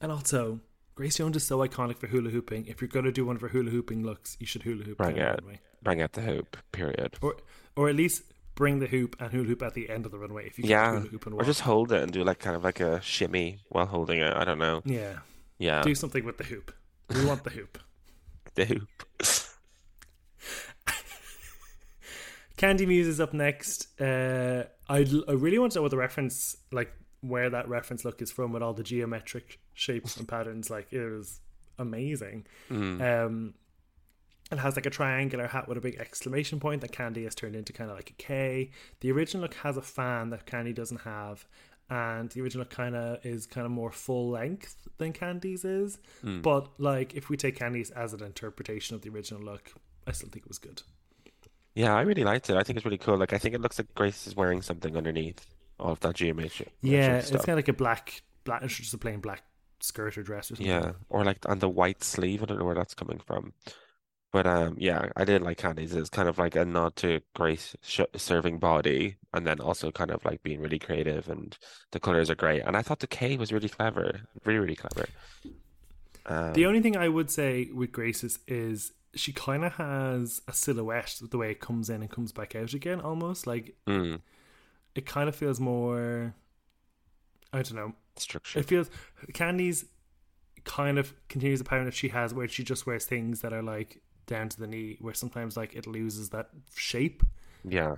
And also, Grace Jones is so iconic for hula hooping. If you're going to do one of her hula hooping looks, you should hula hoop
Bring it.
runway.
Bring out the hoop, period.
or or at least bring the hoop and hula hoop at the end of the runway. If you can
Yeah,
hula hoop and
or just hold it and do like kind of like a shimmy while holding it. I don't know.
yeah,
Yeah,
do something with the hoop. We want the hoop.
the hoop.
Kandy Muse is up next. Uh, I I really want to know what the reference, like where that reference look is from, with all the geometric shapes and patterns. Like it was amazing. Um, it has like a triangular hat with a big exclamation point that Kandy has turned into kind of like a K. The original look has a fan that Kandy doesn't have, and the original kind of is kind of more full length than Kandy's is. Hmm. But like if we take Kandy's as an interpretation of the original look, I still think it was good.
Yeah, I really liked it. I think it's really cool. Like, I think it looks like Grace is wearing something underneath all of that geometry.
Yeah, it's kind of like a black, black, it's just a plain black skirt or dress or something.
Yeah, or like on the white sleeve. I don't know where that's coming from. But um, yeah, I did like Kandy's. It's kind of like a nod to Grace sh serving body, and then also kind of like being really creative, and the colors are great. And I thought the K was really clever, really, really clever. Um,
The only thing I would say with Grace's is she kind of has a silhouette the way it comes in and comes back out again, almost like
mm,
it kind of feels more. I don't know.
structure.
It feels Kandy's kind of continues the pattern that she has, where she just wears things that are like down to the knee, where sometimes like it loses that shape.
Yeah,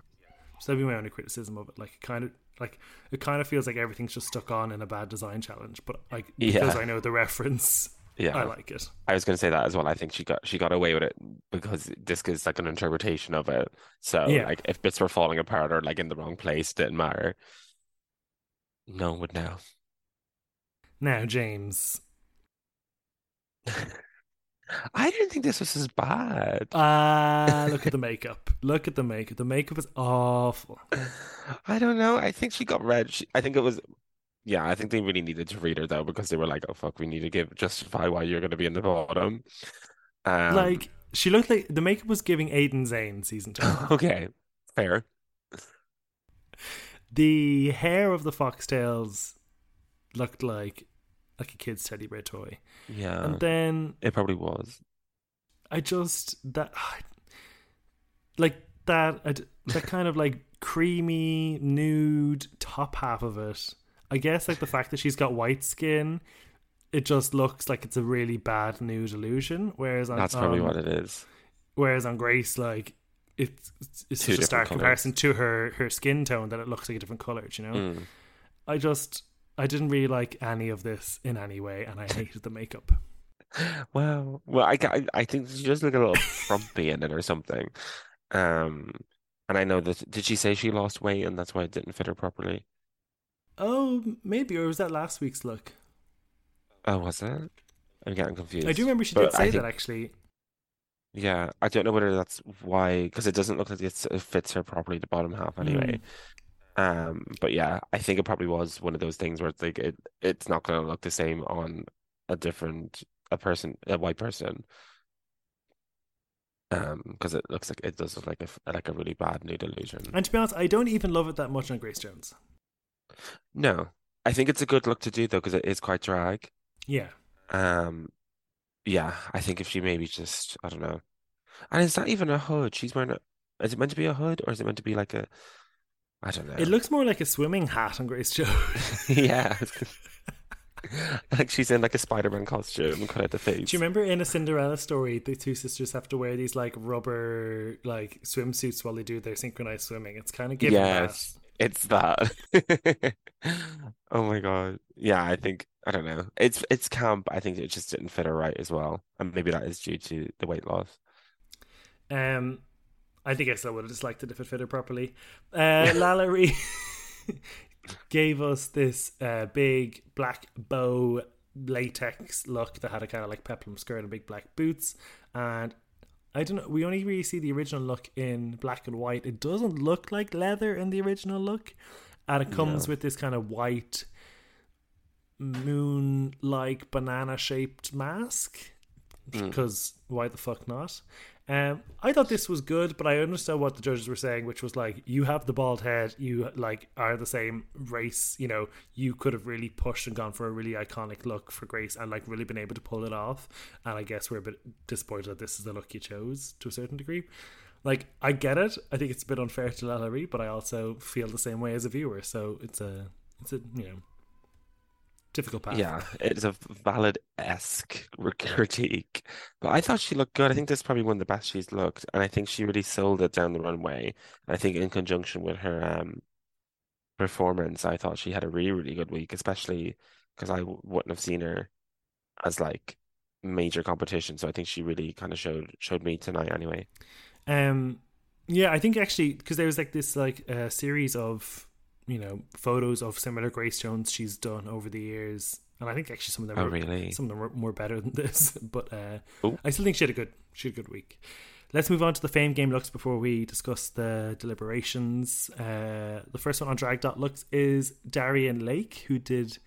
So that'd be my only criticism of it. Like it kind of like it kind of feels like everything's just stuck on in a bad design challenge. But like because
Yeah.
I know the reference,
yeah.
I like it.
I was going to say that as well. I think she got she got away with it because this is like an interpretation of it. So
Yeah.
like if bits were falling apart or like in the wrong place, didn't matter. No one would know.
Now, Jaymes.
I didn't think this was as bad.
Ah, look at the makeup. Look at the makeup. The makeup is awful.
I don't know. I think she got red. She, I think it was, yeah. I think they really needed to read her though because they were like, "Oh fuck, we need to give justify why you're going to be in the bottom." Um,
like she looked like the makeup was giving Aiden Zhane season two.
okay, fair.
the hair of the foxtails looked like like a kid's teddy bear toy,
Yeah,
and then
it probably was.
I just that like that I that kind of like creamy nude top half of it. I guess like the fact that she's got white skin, it just looks like it's a really bad nude illusion. Whereas on,
That's probably
on-
what it is.
Whereas on Grace, like it's it's
Two
such a stark
different
comparison to her her skin tone that it looks like a different color. You know,
Mm.
I just I didn't really like any of this in any way, and I hated the makeup.
Well, well, I, I I think she just look a little frumpy in it or something. Um, and I know that did she say she lost weight and that's why it didn't fit her properly?
Oh, maybe or was that last week's look?
Oh, was it? I'm getting confused.
I do remember she
But
did say
think-
that actually.
Yeah, I don't know whether that's why, because it doesn't look like it's, it fits her properly, the bottom half anyway. Um, but yeah, I think it probably was one of those things where it's like it, it's not going to look the same on a different, a person, a white person. Um, because it looks like it does look like a like a really bad nude illusion.
And to be honest, I don't even love it that much on Grace Jones.
No, I think it's a good look to do though, because it is quite drag.
Yeah.
Um, yeah, I think if she maybe just, I don't know. And it's not even a hood. She's wearing a, is it meant to be a hood or is it meant to be like a, I don't know.
It looks more like a swimming hat on Grace Jones.
Yeah. Like she's in like a Spider-Man costume, cut out the face.
Do you remember in a Cinderella story, the two sisters have to wear these like rubber like swimsuits while they do their synchronized swimming? It's kind of giving
Yes, it's that. Oh my God. Yeah, I think I don't know. It's it's camp. I think it just didn't fit her right as well. And maybe that is due to the weight loss.
Um, I think I still would have disliked it if it fitted properly. Uh, LaLa Ri gave us this uh, big black bow latex look that had a kind of like peplum skirt and big black boots. And I don't know, we only really see the original look in black and white. It doesn't look like leather in the original look. And it comes
No.
with this kind of white moon like banana shaped mask
Mm.
because why the fuck not? Um, I thought this was good, but I understand what the judges were saying, which was like, you have the bald head, you like are the same race, you know, you could have really pushed and gone for a really iconic look for Grace and like really been able to pull it off. And I guess we're a bit disappointed that this is the look you chose to a certain degree. Like, I get it. I think it's a bit unfair to LaLa Ri, but I also feel the same way as a viewer. So it's a, it's a, you know, difficult path.
Yeah, it's a valid esque critique. But I thought she looked good. I think this is probably one of the best she's looked, and I think she really sold it down the runway. I think in conjunction with her um performance, I thought she had a really, really good week, especially because I w- wouldn't have seen her as like major competition. So I think she really kind of showed showed me tonight anyway.
Um, yeah, I think actually because there was like this like uh, series of you know photos of similar Grace Jones she's done over the years, and I think actually some of them
Oh,
were
really?
some of them were more better than this, but uh. I still think she had a good she had a good week. Let's move on to the fame game looks before we discuss the deliberations. Uh, the first one on Drag Dot looks is Darienne Lake, who did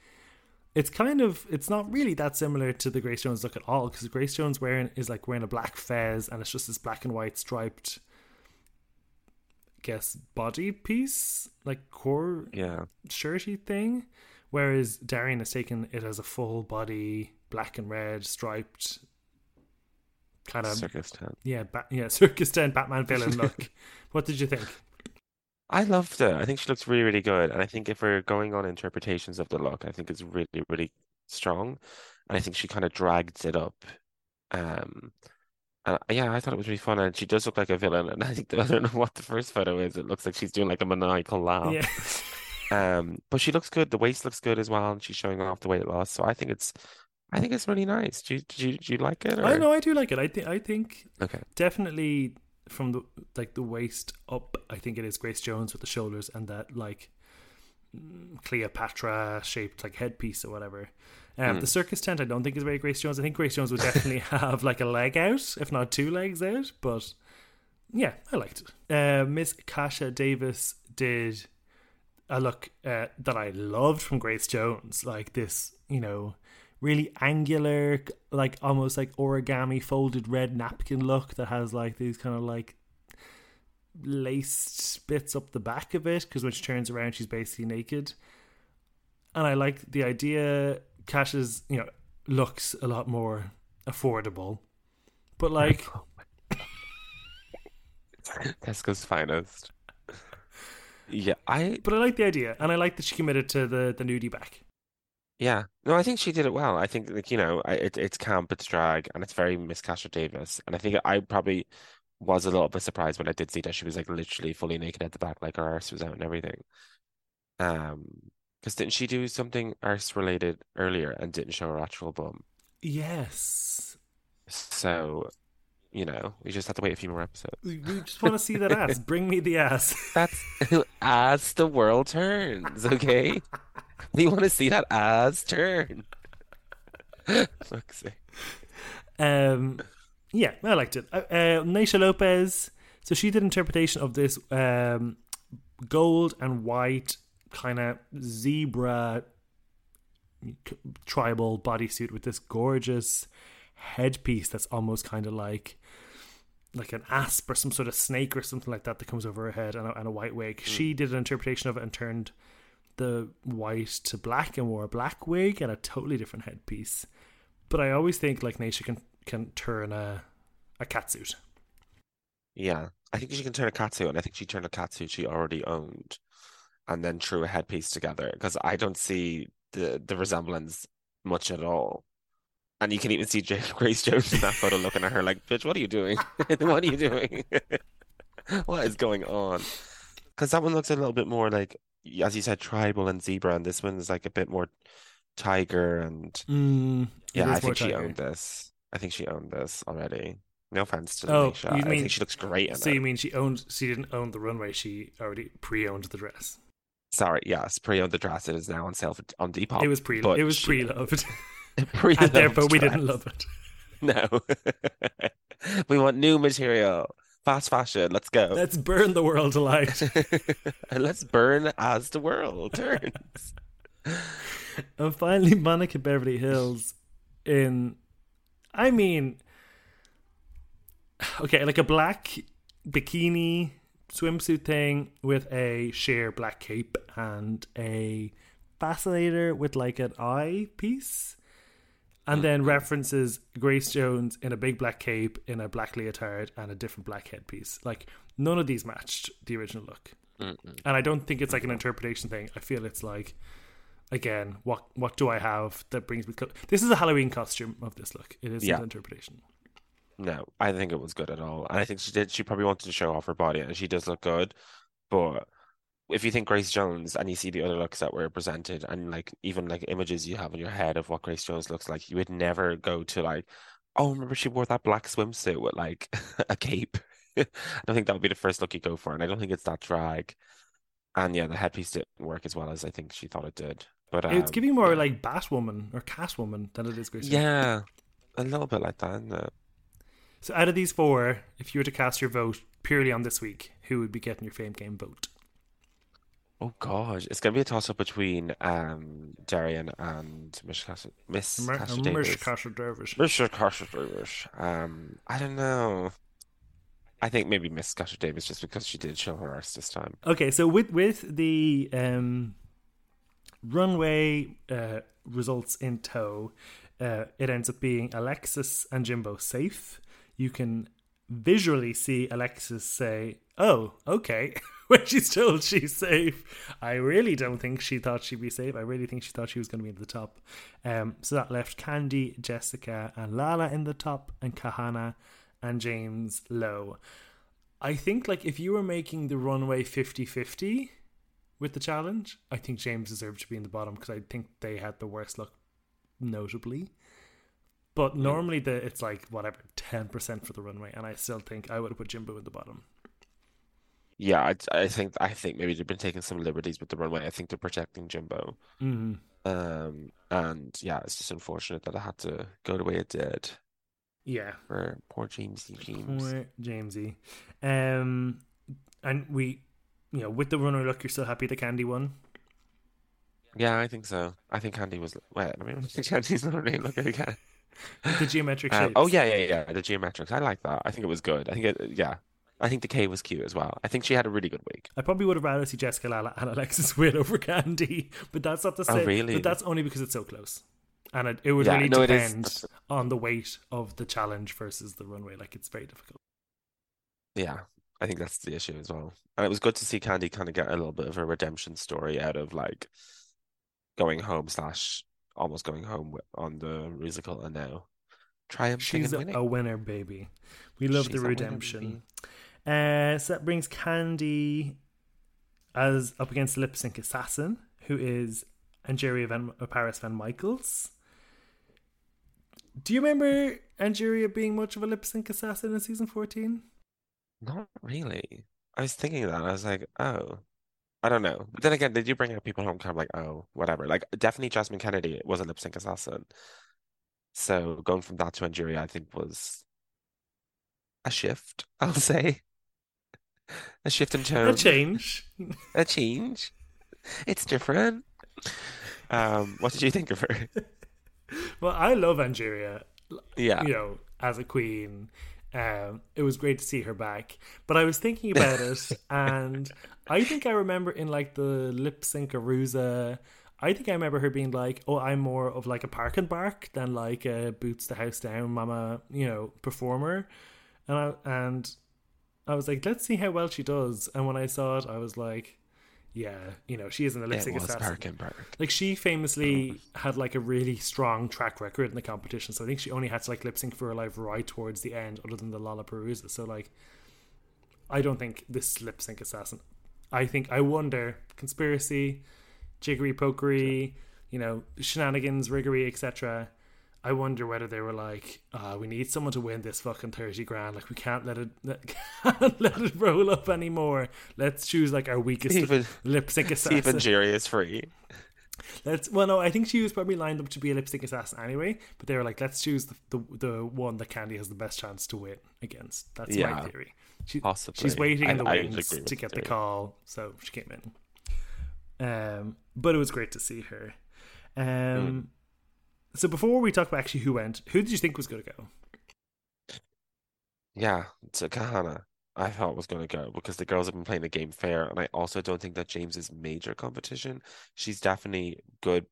it's kind of it's not really that similar to the Grace Jones look at all because Grace Jones wearing is like wearing a black fez and it's just this black and white striped guess body piece like core
Yeah.
shirty thing whereas Darienne has taken it as a full body black and red striped kind of
Circus tent.
yeah ba- yeah circus tent Batman villain look what did you think
I loved it. I think she looks really, really good. And I think if we're going on interpretations of the look, I think it's really, really strong. And I think she kind of dragged it up. Um, and yeah, I thought it was really fun. And she does look like a villain. And I think I don't know what the first photo is. It looks like she's doing like a maniacal laugh.
yeah
Um, but she looks good. The waist looks good as well, and she's showing off the weight loss. So I think it's, I think it's really nice. Do you, do you, do you like it?
I know I do like it I think I think
Okay.
definitely from the like the waist up i think it is grace jones with the shoulders and that like cleopatra shaped like headpiece or whatever. Um,
Hmm.
the circus tent i don't think is very grace jones. I think grace jones would definitely have like a leg out if not two legs out but yeah i liked it. Uh, miss kasha davis did a look uh, that i loved from grace jones. Like this you know really angular, like almost like origami folded red napkin look that has like these kind of like laced bits up the back of it because when she turns around, she's basically naked. And I like the idea. Cash's, you know, looks a lot more affordable, but like,
Tesco's finest. Yeah, I
but I like the idea, and I like that she committed to the the nudie back.
Yeah, no, I think she did it well. I think like you know, I, it, it's camp, it's drag, and it's very Miss Kasha Davis. And I think I probably was a little bit surprised when I did see that she was like literally fully naked at the back, like her arse was out and everything. Um, because didn't she do something arse related earlier and didn't show her actual bum?
Yes,
So, you know, we just have to wait a few more episodes.
we just want to see that ass. Bring me the ass.
That's as the world turns, okay? We want to see that ass turn. Fuck's sake.
Um, yeah, I liked it. Uh, uh, Naysha Lopez. So she did interpretation of this um, gold and white kind of zebra tribal bodysuit with this gorgeous headpiece that's almost kind of like like an asp or some sort of snake or something like that that comes over her head and a, and a white wig. She did an interpretation of it and turned the white to black and wore a black wig and a totally different headpiece. But I always think like Naysha can can turn a a catsuit.
Yeah, I think she can turn a catsuit, and I think she turned a catsuit she already owned, and then threw a headpiece together. Because I don't see the the resemblance much at all. And you can even see Grace Jones in that photo looking at her like, "Bitch, what are you doing? What are you doing? What is going on?" Because that one looks a little bit more like, as you said, tribal and zebra, and this one's like a bit more tiger and
Mm,
yeah, I
is
think she owned this. I think she owned this already. No offense to
Oh, you
I
mean-
think she looks great in
So
it.
you mean she owned? She didn't own the runway. She already pre-owned the dress.
Sorry, yes, pre-owned the dress. It is now on sale for, on Depop.
it was pre.
but
It was pre-loved,
pre-loved
and therefore we
dress.
didn't love it.
No, we want new material, fast fashion. Let's go.
Let's burn the world alight.
and let's burn as the world turns.
and finally, Monica Beverly Hillz in. I mean, okay, like a black bikini swimsuit thing with a sheer black cape and a fascinator with like an eye piece. And hmm. then references Grace Jones in a big black cape, in a black leotard, and a different black headpiece. Like, none of these matched the original look. And I don't think it's like an interpretation thing. I feel it's like, again, what what do I have that brings me? This is a Halloween costume of this look. It is
Yeah.
an interpretation.
No, I think it was good at all. And I think she did. She probably wanted to show off her body, and she does look good. But if you think Grace Jones and you see the other looks that were presented, and like even like images you have in your head of what Grace Jones looks like, you would never go to like, oh, remember she wore that black swimsuit with like a cape. I don't think that would be the first look you go for, and I don't think it's that drag. And yeah, the headpiece didn't work as well as I think she thought it did. But
it's
um,
giving more like Batwoman or Catwoman than it is Grace.
Yeah, a little bit like that. Isn't it?
So out of these four, if you were to cast your vote purely on this week, who would be getting your fame game vote?
Oh gosh, it's gonna be a toss up between um Darienne and Miss Kasha, Miss
Mer-
Kasha
Mersh
Davis. Mr. Kasha Davis. Um, I don't know. I think maybe Miss Kasha Davis just because she did show her arse this time.
Okay, so with with the um, runway uh, results in tow, uh, it ends up being Alexis and Jimbo safe. You can visually see Alexis say, "Oh, okay," when she's told she's safe. I really don't think she thought she'd be safe. I really think she thought she was going to be at the top. Um, so that left Kandy, Jessica, and LaLa in the top, and Kahanna and Jaymes low. I think like if you were making the runway 50-50 with the challenge, I think Jaymes deserved to be in the bottom because I think they had the worst luck notably. But normally the it's like whatever ten percent for the runway, and I still think I would have put Jimbo in the bottom.
Yeah, I, I think I think maybe they've been taking some liberties with the runway. I think they're protecting Jimbo.
Mm.
Um, and yeah, it's just unfortunate that it had to go the way it did
Yeah,
for poor Jamesy Jaymes.
poor Jamesy. Um, and we, you know, with the runner look, you're still happy the Kandy won.
Yeah, I think so. I think Kandy was. Wait, I mean, Kandy's not really looking again.
The geometric
Um, oh yeah, yeah, yeah. The geometrics. I like that. I think it was good. I think it. Yeah, I think the K was cute as well. I think she had a really good week.
I probably would have rather see Jessica LaLa and Alexis win over Kandy, but that's not to
Oh, really?
But that's only because it's so close, and it, it would
Yeah,
really
no,
depend on the weight of the challenge versus the runway. Like it's very difficult.
Yeah, I think that's the issue as well. And it was good to see Kandy kind of get a little bit of a redemption story out of like going home slash almost going home on the musical and now triumphing
She's a, winner, baby. We love
She's
the
a winner,
redemption. Uh, so that brings Kandy as up against lip sync assassin, who is Angeria Van uh, Paris Van Michaels. Do you remember Angeria being much of a lip sync assassin in season fourteen?
Not really. I was thinking that. I was like, oh, I don't know. But then again, did you bring out people home? Kind of like, oh, whatever. Like, definitely Jasmine Kennedie was a lip sync assassin. So going from that to Angeria, I think was a shift, I'll say. A shift in tone.
A change.
A change. It's different. Um, what did you think of her?
well, I love Angeria.
Yeah.
you know, as a queen. Um, it was great to see her back. But I was thinking about it, and I think I remember in like the lip sync Arusa, I think I remember her being like, "Oh, I'm more of like a park and bark than like a boots the house down, mama," you know, performer. And I and I was like, "Let's see how well she does." And when I saw it, I was like, "Yeah, you know, she isn't a lip
It
sync
was
assassin."
Park and Park.
Like she famously had like a really strong track record in the competition, so I think she only had to like lip sync for her life right towards the end, other than the Lollapalooza. So like, I don't think this lip sync assassin. I think I wonder conspiracy, jiggery pokery, you know, shenanigans, riggery, etc. I wonder whether they were like, uh, we need someone to win this fucking thirty grand. Like we can't let it let, can't let it roll up anymore. Let's choose like our weakest
Even-
lip sync assassin.
Even Angeria is free.
Let's well, no, I think she was probably lined up to be a lip sync assassin anyway. But they were like, let's choose the, the the one that Kandy has the best chance to win against. That's my theory. She,
Possibly.
she's waiting in the
I-
wings to get the
theory.
call, so she came in. Um, but it was great to see her. Um, so before we talk about actually who went, who did you think was going to go?
Yeah, to Kahanna, I thought was going to go because the girls have been playing the game fair, and I also don't think that Jaymes is major competition. She's definitely good,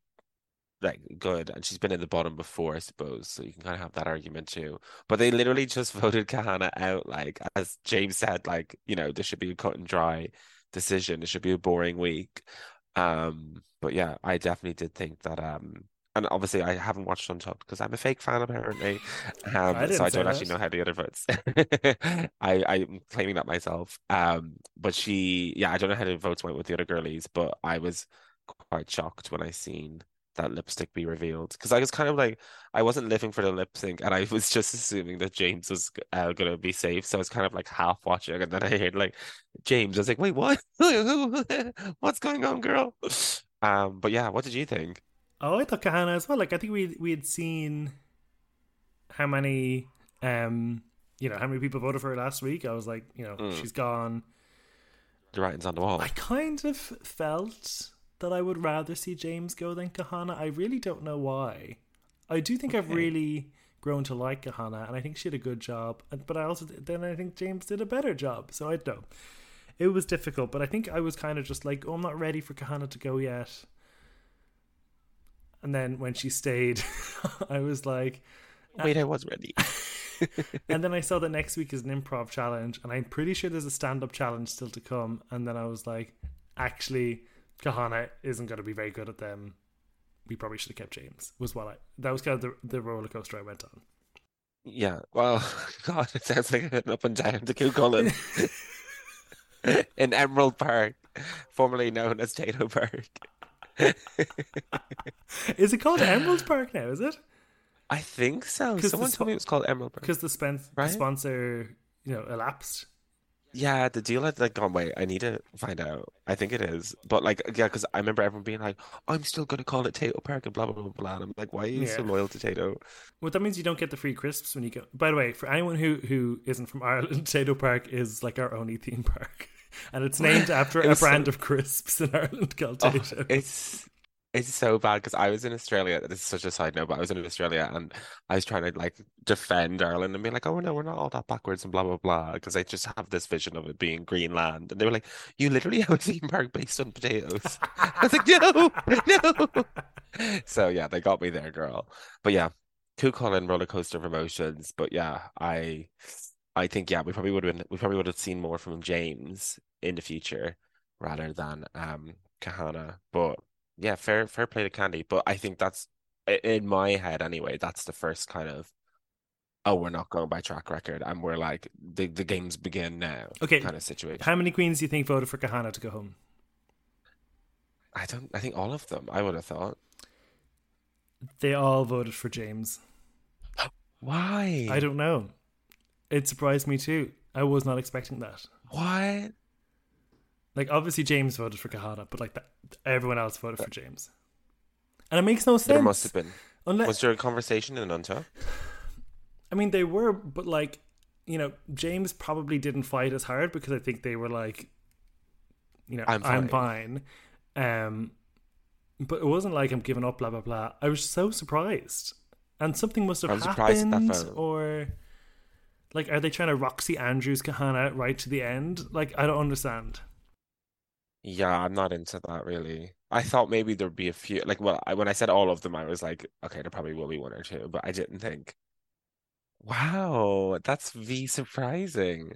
like good, and she's been in the bottom before, I suppose. So you can kind of have that argument too. But they literally just voted Kahanna out, like as Jaymes said, like you know, this should be a cut and dry decision. It should be a boring week. Um, but yeah, I definitely did think that. Um, and obviously I haven't watched Untucked because I'm a fake fan apparently. Um,
I
so I don't actually
that.
know how the other votes. I I'm claiming that myself. Um, but she, yeah, I don't know how the votes went with the other girlies, but I was quite shocked when I seen that lipstick be revealed because I was kind of like I wasn't living for the lip sync and I was just assuming that Jaymes was uh, gonna be safe, so I was kind of like half watching, and then I heard like Jaymes. I was like, wait, what? What's going on, girl? Um, but yeah, what did you think?
Oh, I thought Kahanna as well. Like I think we we had seen how many um you know how many people voted for her last week. I was like, you know,
Mm.
she's gone.
the writing's on the wall.
I kind of felt that I would rather see Jaymes go than Kahanna. I really don't know why. I do think I've really grown to like Kahanna, and I think she did a good job. But I also then I think Jaymes did a better job. So I don't know. It was difficult, but I think I was kind of just like, oh, I'm not ready for Kahanna to go yet. And then when she stayed, I was like, ah.
Wait, I was ready.
and then I saw that next week is an improv challenge, and I'm pretty sure there's a stand up challenge still to come. And then I was like, actually, Kahanna isn't going to be very good at them. We probably should have kept Jaymes. Was what I that was kind of the, the roller coaster I went on.
Yeah. Well, God, it sounds like an up and down to Cú Chulainn in Emerald Park, formerly known as Tayto Park.
Is it called Emerald Park now? Is it
I think so. Someone
spo-
told me it was called Emerald Park.
because the, spen- the sponsor you know elapsed?
Yeah, the deal had like gone. Wait, I need to find out. I think it is, but like, yeah, because I remember everyone being like, "I'm still gonna call it Tayto Park" and blah blah blah blah. And I'm like, why are you so loyal to Tayto?
Well, that means you don't get the free crisps when you go. By the way, for anyone who who isn't from Ireland, Tayto Park is like our only theme park, and it's named after
It
a
was so-
brand of crisps in Ireland called
Oh, it's it's so bad because I was in Australia. This is such a side note, but I was in Australia and I was trying to like defend Ireland and be like, "Oh no, we're not all that backwards and blah blah blah," because I just have this vision of it being Greenland, and they were like, "You literally have a theme park based on potatoes." I was like, "No, no." So yeah, they got me there, girl. But yeah, Cullen roller coaster of emotions. But yeah, I I think yeah, we probably would have been we probably would have seen more from Jaymes in the future rather than um Kahanna. But yeah, fair fair play to Kandy. But I think that's in my head anyway, that's the first kind of oh, we're not going by track record and we're like the the games begin now
Okay,
kind of situation.
How many queens do you think voted for Kahanna to go home?
I don't I think all of them, I would have thought.
They all voted for Jaymes.
Why?
I don't know. It surprised me too. I was not expecting that.
What?
Like, obviously, Jaymes voted for Kahanna, but like that, everyone else voted for Jaymes. And it makes no sense.
There must have been.
Unless,
Was there a conversation in Untuck?
I mean, they were, but like, you know, Jaymes probably didn't fight as hard because I think they were like, you know, I'm
I'm
fine. Um, but it wasn't like I'm giving up, blah blah blah. I was so surprised, and something must have
I'm surprised that
happened,
vote.
or like, are they trying to Roxxxy Andrews Kahanna right to the end? Like, I don't understand.
Yeah, I'm not into that really. I thought maybe there'd be a few, like, well, I, when I said all of them, I was like, okay, there probably will be one or two, but I didn't think. Wow, that's V surprising.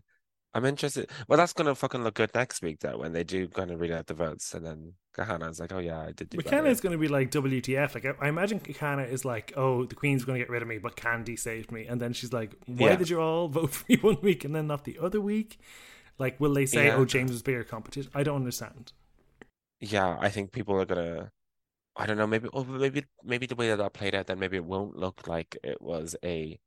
I'm interested. Well, that's gonna fucking look good next week though, when they do kind of read out the votes, and then Kahanna's like, oh yeah, I did do better.
is going to be like WTF. Like I, I imagine Kahanna is like, oh, the Queen's going to get rid of me, but Kandy saved me, and then she's like, why
Yeah.
did you all vote for me one week and then not the other week? Like, will they say, oh,
Yeah.
oh, Jaymes was bigger competition? I don't understand.
Yeah, I think people are gonna. I don't know. Maybe, oh, maybe, maybe the way that that played out, then maybe it won't look like it was a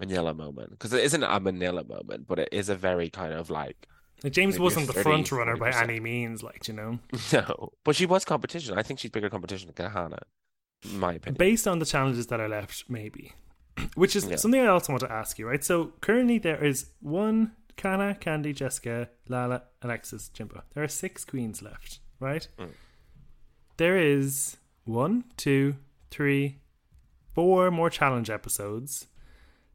Manila moment because it isn't a Manila moment, but it is a very kind of like
Like, Jaymes
Maybe
wasn't the
30,
front runner by
40%.
any means, like you know.
no. But she was competition. I think she's bigger competition than Kahanna, my opinion.
Based on the challenges that are left, maybe. Which is
Yeah.
something I also want to ask you, right? So currently there is one Kana, Kandy, Jessica, LaLa, Alexis, Jimbo. There are six queens left, right?
Mm.
There is one, two, three, four more challenge episodes.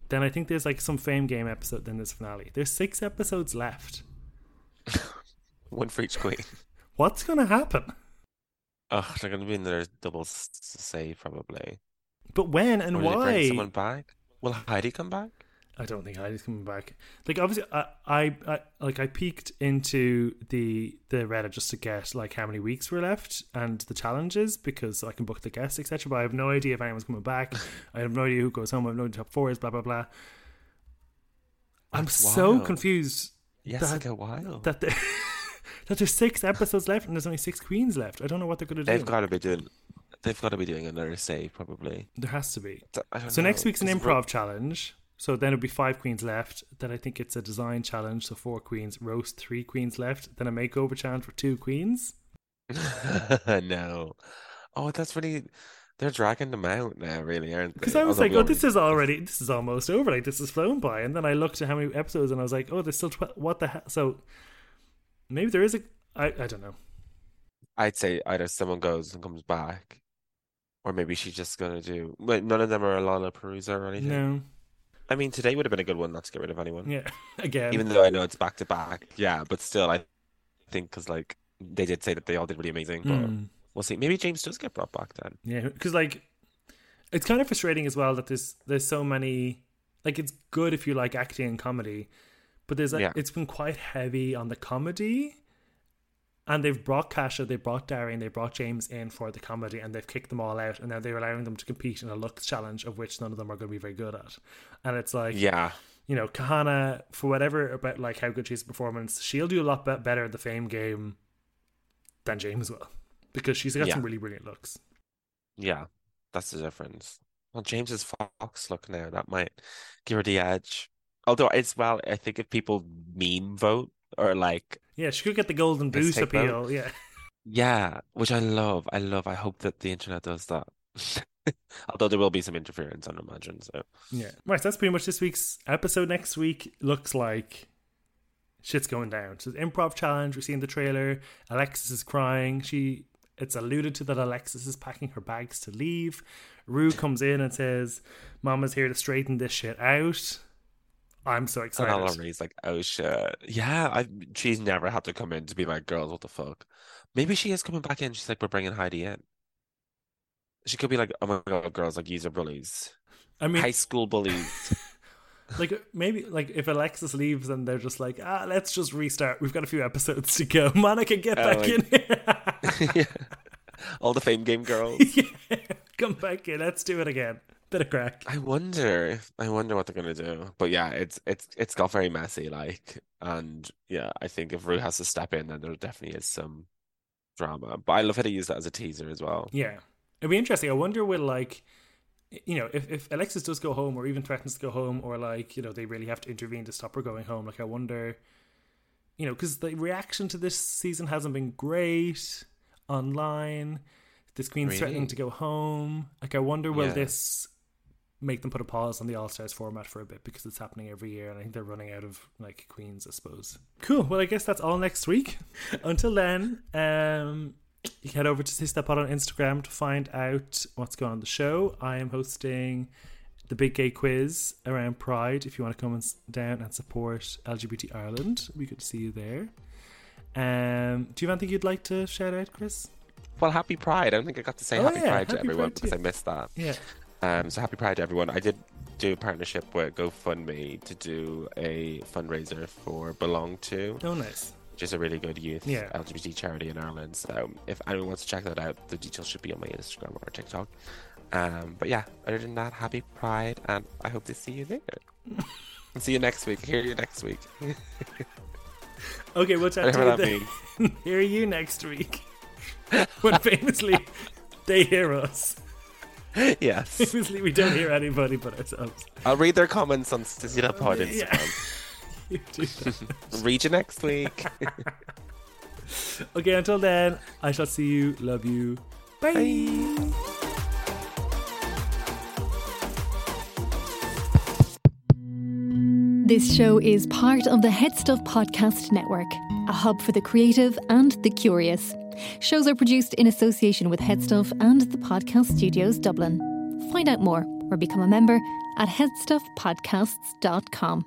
Then I think there's like some fame game episode, then there's finale. There's six episodes left.
One for each queen.
What's gonna happen?
Oh, they're gonna be in their double s- save probably.
But when and
Or do bring
why?
someone back? Will Heidi come back?
I don't think Heidi's coming back. Like obviously, I, I, I like I peeked into the the Reddit just to get like how many weeks were left and the challenges because I can book the guests etc. But I have no idea if anyone's coming back. I have no idea who goes home. I have no idea top four is. Blah blah blah. I'm
That's
so
wild.
confused
Jessica
that there, that there's six episodes left and there's only six queens left. I don't know what they're gonna do.
They've got to be doing. They've got to be doing another save probably.
there has to be.
Th- I don't
So next week's an
Ro-
improv challenge. So then it'll be five queens left. Then I think it's a design challenge, so four queens. Roast three queens left. Then a makeover challenge for two queens.
no. Oh, that's really. They're dragging them out now, really, aren't they?
Because I was
Although
like, oh, this is already, this is almost over. Like this is flown by. And then I looked at how many episodes, and I was like, oh, there's still tw- what the hell? So maybe there is a. I, I don't know.
I'd say either someone goes and comes back, or maybe she's just gonna do. Wait, none of them are a LaLaPaRUza or anything.
No.
I mean, today would have been a good one not to get rid of anyone.
Yeah. Again.
Even though I know it's back to back, yeah, but still, I think because like they did say that they all did really amazing, but
Mm.
We'll see. Maybe Jaymes does get brought back then.
Yeah, because like it's kind of frustrating as well that there's there's so many like it's good if you like acting and comedy, but there's like
Yeah.
it's been quite heavy on the comedy. And they've brought Kasha, they brought Darienne, they brought Jaymes in for the comedy, and they've kicked them all out, and now they're allowing them to compete in a looks challenge, of which none of them are going to be very good at. And it's like,
Yeah,
you know, Kahanna, for whatever about like how good she's performance, she'll do a lot better at the fame game than Jaymes will, because she's got
Yeah.
some really brilliant looks.
yeah, that's the difference. Well, Jaymes is Fox look now. That might give her the edge. Although it's well, I think if people meme vote or like
Yeah, she could get the golden boost
take vote.
appeal. Yeah.
Yeah, which I love. I love. I hope that the internet does that. Although there will be some interference, I imagine. So
Yeah. Right, so that's pretty much this week's episode. Next week looks like shit's going down. So the improv challenge, we're seeing the trailer. Alexis is crying. She it's alluded to that Alexis is packing her bags to leave. Ru comes in and says, Mama's here to straighten this shit out. I'm so
and
excited.
LaLa Ri's like, oh shit. Yeah, I she's never had to come in to be like, girls, what the fuck? Maybe she is coming back in. She's like, we're bringing Heidi in. She could be like, oh my god, girls, like, these are bullies,
I mean
high school bullies.
Like maybe like if Alexis leaves and they're just like, ah, let's just restart. We've got a few episodes to go. Monica, get
Oh,
back
like-
in here.
Yeah. All the fame game girls.
yeah, come back in. Let's do it again. Bit of crack.
I wonder. I wonder what they're gonna do. But yeah, it's it's it's got very messy, like, and yeah, I think if Ru has to step in, then there definitely is some drama. But I love how they use that as a teaser as well.
Yeah, it'd be interesting. I wonder will like, you know, if if Alexis does go home or even threatens to go home, or like you know they really have to intervene to stop her going home. Like I wonder, you know, because the reaction to this season hasn't been great online. This queen's threatening to go home. Like I wonder will
Yeah.
this make them put a pause on the All Stars format for a bit because it's happening every year, and I think they're running out of like queens, I suppose. Cool. Well, I guess that's all next week. Until then, um, you can head over to Sister Pod on Instagram to find out what's going on the show. I am hosting the Big Gay Quiz around Pride. If you want to come down and support LGBT Ireland, we could see you there. Um, do you have anything you'd like to shout out, Chris?
Well, happy Pride. I don't think I got to say
Oh,
happy
yeah,
Pride to everyone
Pride
because I missed that.
Yeah.
Um, so happy Pride to everyone. I did do a partnership with GoFundMe to do a fundraiser for Belong To,
Oh, nice.
Which is a really good youth
Yeah.
LGBT charity in Ireland. So if anyone wants to check that out, the details should be on my Instagram or TikTok. Um, but yeah, other than that, happy Pride, and I hope to see you there. see you next week. Hear you next week.
Okay, we'll chat to
Whatever
you
that
then. Hear you next week. when famously they hear us.
yes.
Famously, we don't hear anybody but ourselves.
I'll read their comments on Stacey Pod
Yeah.
Instagram.
You do that.
Read you next week.
Okay, until then, I shall see you. Love you. Bye.
This show is part of the Head Stuff Podcast Network, a hub for the creative and the curious. Shows are produced in association with Headstuff and the Podcast Studios Dublin. Find out more or become a member at headstuffpodcasts.com.